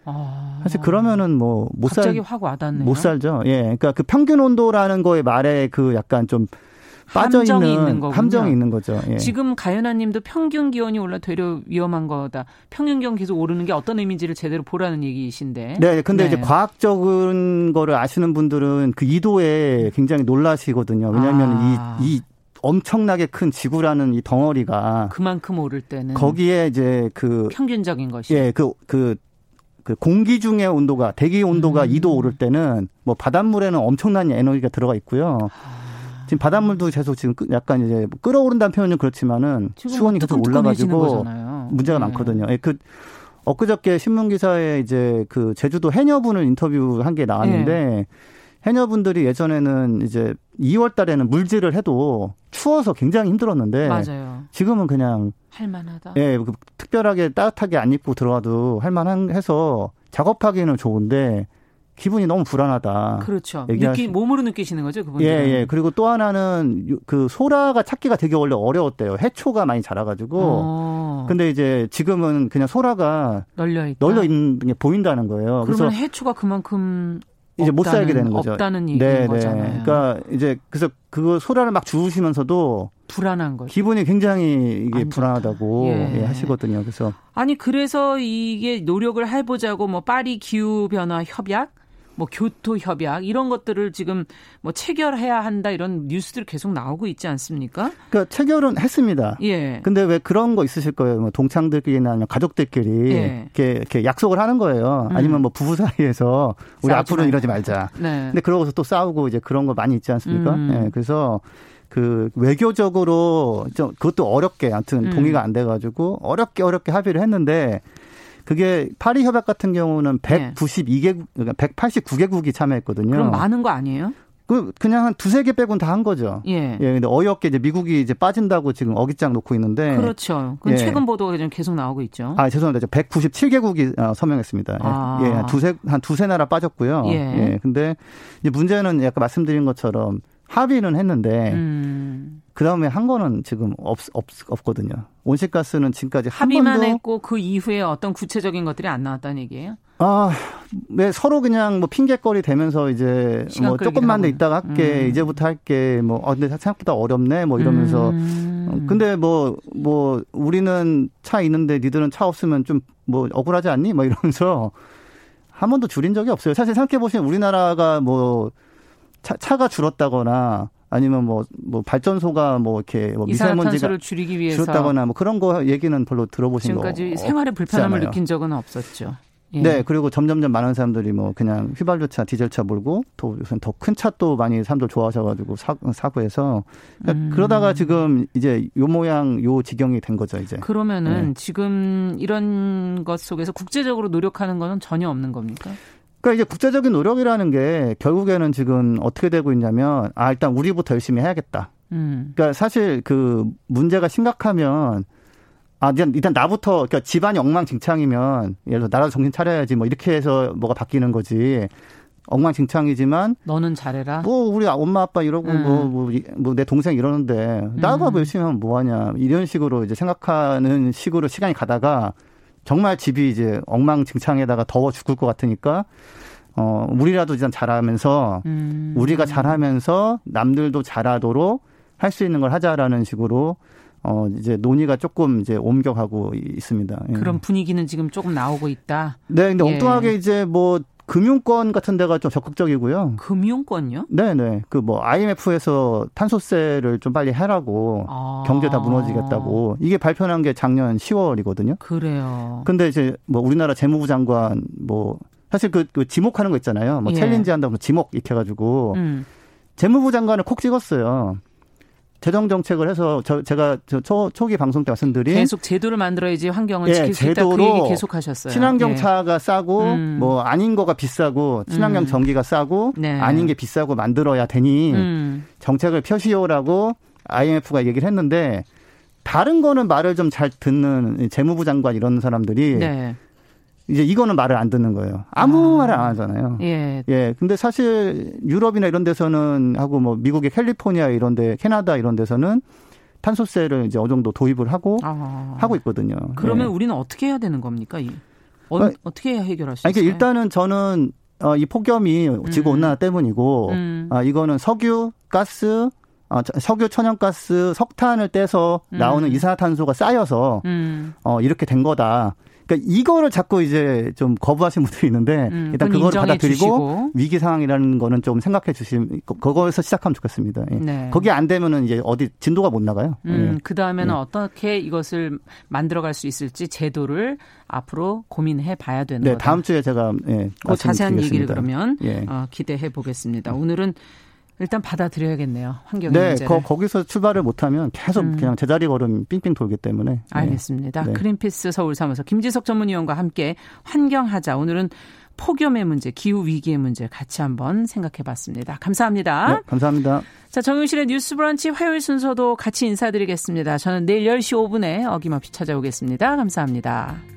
Speaker 7: 아. 사실 그러면은 뭐 못 살.
Speaker 2: 갑자기 확 와닿네요.
Speaker 7: 못 살죠. 예. 그러니까 그 평균 온도라는 거에 말에 그 약간 좀 빠져 함정이 있는 거군요. 함정이 있는 거죠. 예.
Speaker 2: 지금 가연아 님도 평균 기온이 올라 되려 위험한 거다. 평균 기온 계속 오르는 게 어떤 의미인지를 제대로 보라는 얘기이신데.
Speaker 7: 네, 근데 네. 이제 과학적인 거를 아시는 분들은 그 이도에 굉장히 놀라시거든요. 왜냐하면 아. 이, 이 엄청나게 큰 지구라는 이 덩어리가
Speaker 2: 그만큼 오를 때는
Speaker 7: 거기에 이제 그
Speaker 2: 평균적인 것이
Speaker 7: 예, 그, 그, 그 공기 중의 온도가 대기 온도가 음. 2도 오를 때는 뭐 바닷물에는 엄청난 에너지가 들어가 있고요. 아. 지금 바닷물도 계속 지금 약간 이제 끌어오른다는 표현은 그렇지만은 수온이 계속 올라가지고 문제가 네. 많거든요. 예, 그 엊그저께 신문 기사에 이제 그 제주도 해녀분을 인터뷰한 게 나왔는데 네. 해녀분들이 예전에는 이제 2월 달에는 물질을 해도 추워서 굉장히 힘들었는데 맞아요. 지금은 그냥
Speaker 2: 할만하다.
Speaker 7: 예, 그 특별하게 따뜻하게 안 입고 들어와도 할만한 해서 작업하기는 좋은데 기분이 너무 불안하다.
Speaker 2: 그렇죠. 느끼, 몸으로 느끼시는 거죠, 그분들.
Speaker 7: 예, 예. 그리고 또 하나는 그 소라가 찾기가 되게 원래 어려웠대요. 해초가 많이 자라가지고. 어. 근데 이제 지금은 그냥 소라가 널려 있다. 널려 있는 게 보인다는 거예요.
Speaker 2: 그러면 해초가 그만큼
Speaker 7: 이제 못 살게 되는 거죠.
Speaker 2: 없다는 얘기인 네, 네. 거잖아요.
Speaker 7: 그러니까 이제 그래서 그거 소라를 막 주우시면서도
Speaker 2: 불안한 거죠.
Speaker 7: 기분이 굉장히 이게 불안하다고 예. 예, 하시거든요. 그래서
Speaker 2: 아니 그래서 이게 노력을 해보자고 뭐 파리 기후 변화 협약 뭐 교토 협약 이런 것들을 지금 뭐 체결해야 한다 이런 뉴스들 계속 나오고 있지 않습니까?
Speaker 7: 그러니까 체결은 했습니다. 예. 근데 왜 그런 거 있으실 거예요? 뭐 동창들끼리나 아니면 가족들끼리 예. 이렇게, 이렇게 약속을 하는 거예요. 음. 아니면 뭐 부부 사이에서 우리 앞으로는 이러지 말자. 네. 근데 그러고서 또 싸우고 이제 그런 거 많이 있지 않습니까? 음. 예. 그래서 그 외교적으로 좀 그것도 어렵게 아무튼 음. 동의가 안 돼가지고 어렵게 어렵게 합의를 했는데 그게 파리 협약 같은 경우는 192개국, 그러니까 189개국이 참여했거든요.
Speaker 2: 그럼 많은 거 아니에요?
Speaker 7: 그 그냥 한 두세 개 빼곤 다 한 거죠. 예. 예. 근데 어이없게 이제 미국이 이제 빠진다고 지금 어깃장 놓고 있는데.
Speaker 2: 그렇죠. 그 예. 최근 보도가 좀 계속 나오고 있죠.
Speaker 7: 아, 죄송합니다. 197개국이 어, 서명했습니다. 예. 아. 예. 한 두세 한 두세 나라 빠졌고요. 예. 예. 근데 이제 문제는 약간 말씀드린 것처럼 합의는 했는데 음. 그 다음에 한 거는 지금 없, 없, 없거든요. 온실가스는 지금까지 한
Speaker 2: 합의만
Speaker 7: 번도
Speaker 2: 했고 그 이후에 어떤 구체적인 것들이 안 나왔다는 얘기예요?
Speaker 7: 아, 네, 서로 그냥 뭐 핑계거리 되면서 이제 뭐 조금만 더 있다가 할게, 음. 이제부터 할게, 뭐, 어, 근데 생각보다 어렵네, 뭐 이러면서. 음. 어, 근데 뭐, 뭐, 우리는 차 있는데 니들은 차 없으면 좀 뭐 억울하지 않니? 뭐 이러면서 한 번도 줄인 적이 없어요. 사실 생각해보시면 우리나라가 뭐 차, 차가 줄었다거나 아니면 뭐, 뭐 발전소가 뭐 이렇게 뭐
Speaker 2: 미세먼지가 줄이기 위해서
Speaker 7: 줄었다거나 뭐 그런 거 얘기는 별로 들어보신 거
Speaker 2: 지금까지 생활에 불편함을 느낀 적은 없었죠.
Speaker 7: 예. 네, 그리고 점점점 많은 사람들이 뭐 그냥 휘발유차, 디젤차 몰고 또 요새 더큰 차 또 많이 사람들 좋아하셔가지고 사, 사고해서 그러니까 음. 그러다가 지금 이제 요 모양 요 지경이 된 거죠 이제.
Speaker 2: 그러면은 네. 지금 이런 것 속에서 국제적으로 노력하는 거는 전혀 없는 겁니까?
Speaker 7: 그러니까 이제 국제적인 노력이라는 게 결국에는 지금 어떻게 되고 있냐면 아 일단 우리부터 열심히 해야겠다. 음. 그러니까 사실 그 문제가 심각하면 아 일단, 일단 나부터 그러니까 집안이 엉망진창이면 예를 들어 나라도 정신 차려야지 뭐 이렇게 해서 뭐가 바뀌는 거지. 엉망진창이지만
Speaker 2: 너는 잘해라.
Speaker 7: 뭐 우리 엄마 아빠 이러고 음. 뭐뭐내 뭐, 뭐 동생 이러는데 나가 뭐 열심히 하면 뭐 하냐 이런 식으로 이제 생각하는 식으로 시간이 가다가 정말 집이 이제 엉망진창에다가 더워 죽을 것 같으니까 어 우리라도 일단 잘하면서 음. 우리가 잘하면서 남들도 잘하도록 할 수 있는 걸 하자라는 식으로 어 이제 논의가 조금 이제 옮겨가고 있습니다.
Speaker 2: 예. 그런 분위기는 지금 조금 나오고 있다.
Speaker 7: 네, 근데 예. 엉뚱하게 이제 뭐 금융권 같은 데가 좀 적극적이고요.
Speaker 2: 금융권요?
Speaker 7: 네네. 그 뭐 IMF에서 탄소세를 좀 빨리 해라고 아. 경제 다 무너지겠다고 이게 발표한 게 작년 10월이거든요.
Speaker 2: 그래요.
Speaker 7: 근데 이제 뭐 우리나라 재무부 장관 뭐 사실 그, 그 지목하는 거 있잖아요. 뭐 예. 챌린지 한다고 지목 이렇게 해가지고 음. 재무부 장관을 콕 찍었어요. 재정 정책을 해서 저 제가 저 초, 초기 방송 때 말씀드린
Speaker 2: 계속 제도를 만들어야지 환경을 예, 지킬 수 있다 그 얘기 계속 하셨어요.
Speaker 7: 친환경 예. 차가 싸고 음. 뭐 아닌 거가 비싸고 친환경 음. 전기가 싸고 네. 아닌 게 비싸고 만들어야 되니 음. 정책을 펴시오라고 IMF가 얘기를 했는데 다른 거는 말을 좀 잘 듣는 재무부 장관 이런 사람들이 네. 이제 이거는 말을 안 듣는 거예요. 아무 아. 말을 안 하잖아요. 예. 예. 근데 사실 유럽이나 이런 데서는 하고 뭐 미국의 캘리포니아 이런 데, 캐나다 이런 데서는 탄소세를 이제 어느 정도 도입을 하고 아. 하고 있거든요.
Speaker 2: 그러면 예. 우리는 어떻게 해야 되는 겁니까? 어, 아, 떻게 해결할 수 있어요?
Speaker 7: 그러니까 일단은 저는 어, 이 폭염이 지구 음. 온난화 때문이고 음. 아, 이거는 석유, 가스, 어, 석유, 천연가스, 석탄을 떼서 나오는 음. 이산화탄소가 쌓여서 음. 어, 이렇게 된 거다. 그러니까 이거를 자꾸 이제 좀 거부하시는 분들이 있는데 음, 일단 그거를 받아들이고 주시고. 위기 상황이라는 거는 좀 생각해 주시면 그거에서 시작하면 좋겠습니다. 예. 네. 거기 안 되면은 이제 어디 진도가 못 나가요.
Speaker 2: 음, 예. 그 다음에는 예. 어떻게 이것을 만들어갈 수 있을지 제도를 앞으로 고민해 봐야 되는
Speaker 7: 네,
Speaker 2: 거다.
Speaker 7: 다음 주에 제가 예,
Speaker 2: 그 자세한 얘기를 그러면 예. 어, 기대해 보겠습니다. 오늘은 일단 받아들여야겠네요. 환경 네, 문제를.
Speaker 7: 거, 거기서 출발을 못하면 계속 음. 그냥 제자리 걸음 삥삥 돌기 때문에. 네.
Speaker 2: 알겠습니다. 네. 그린피스 서울사무소 김지석 전문위원과 함께 환경하자. 오늘은 폭염의 문제, 기후 위기의 문제 같이 한번 생각해 봤습니다. 감사합니다.
Speaker 7: 네, 감사합니다.
Speaker 2: 자, 정용실의 뉴스 브런치 화요일 순서도 같이 인사드리겠습니다. 저는 내일 10시 5분에 어김없이 찾아오겠습니다. 감사합니다.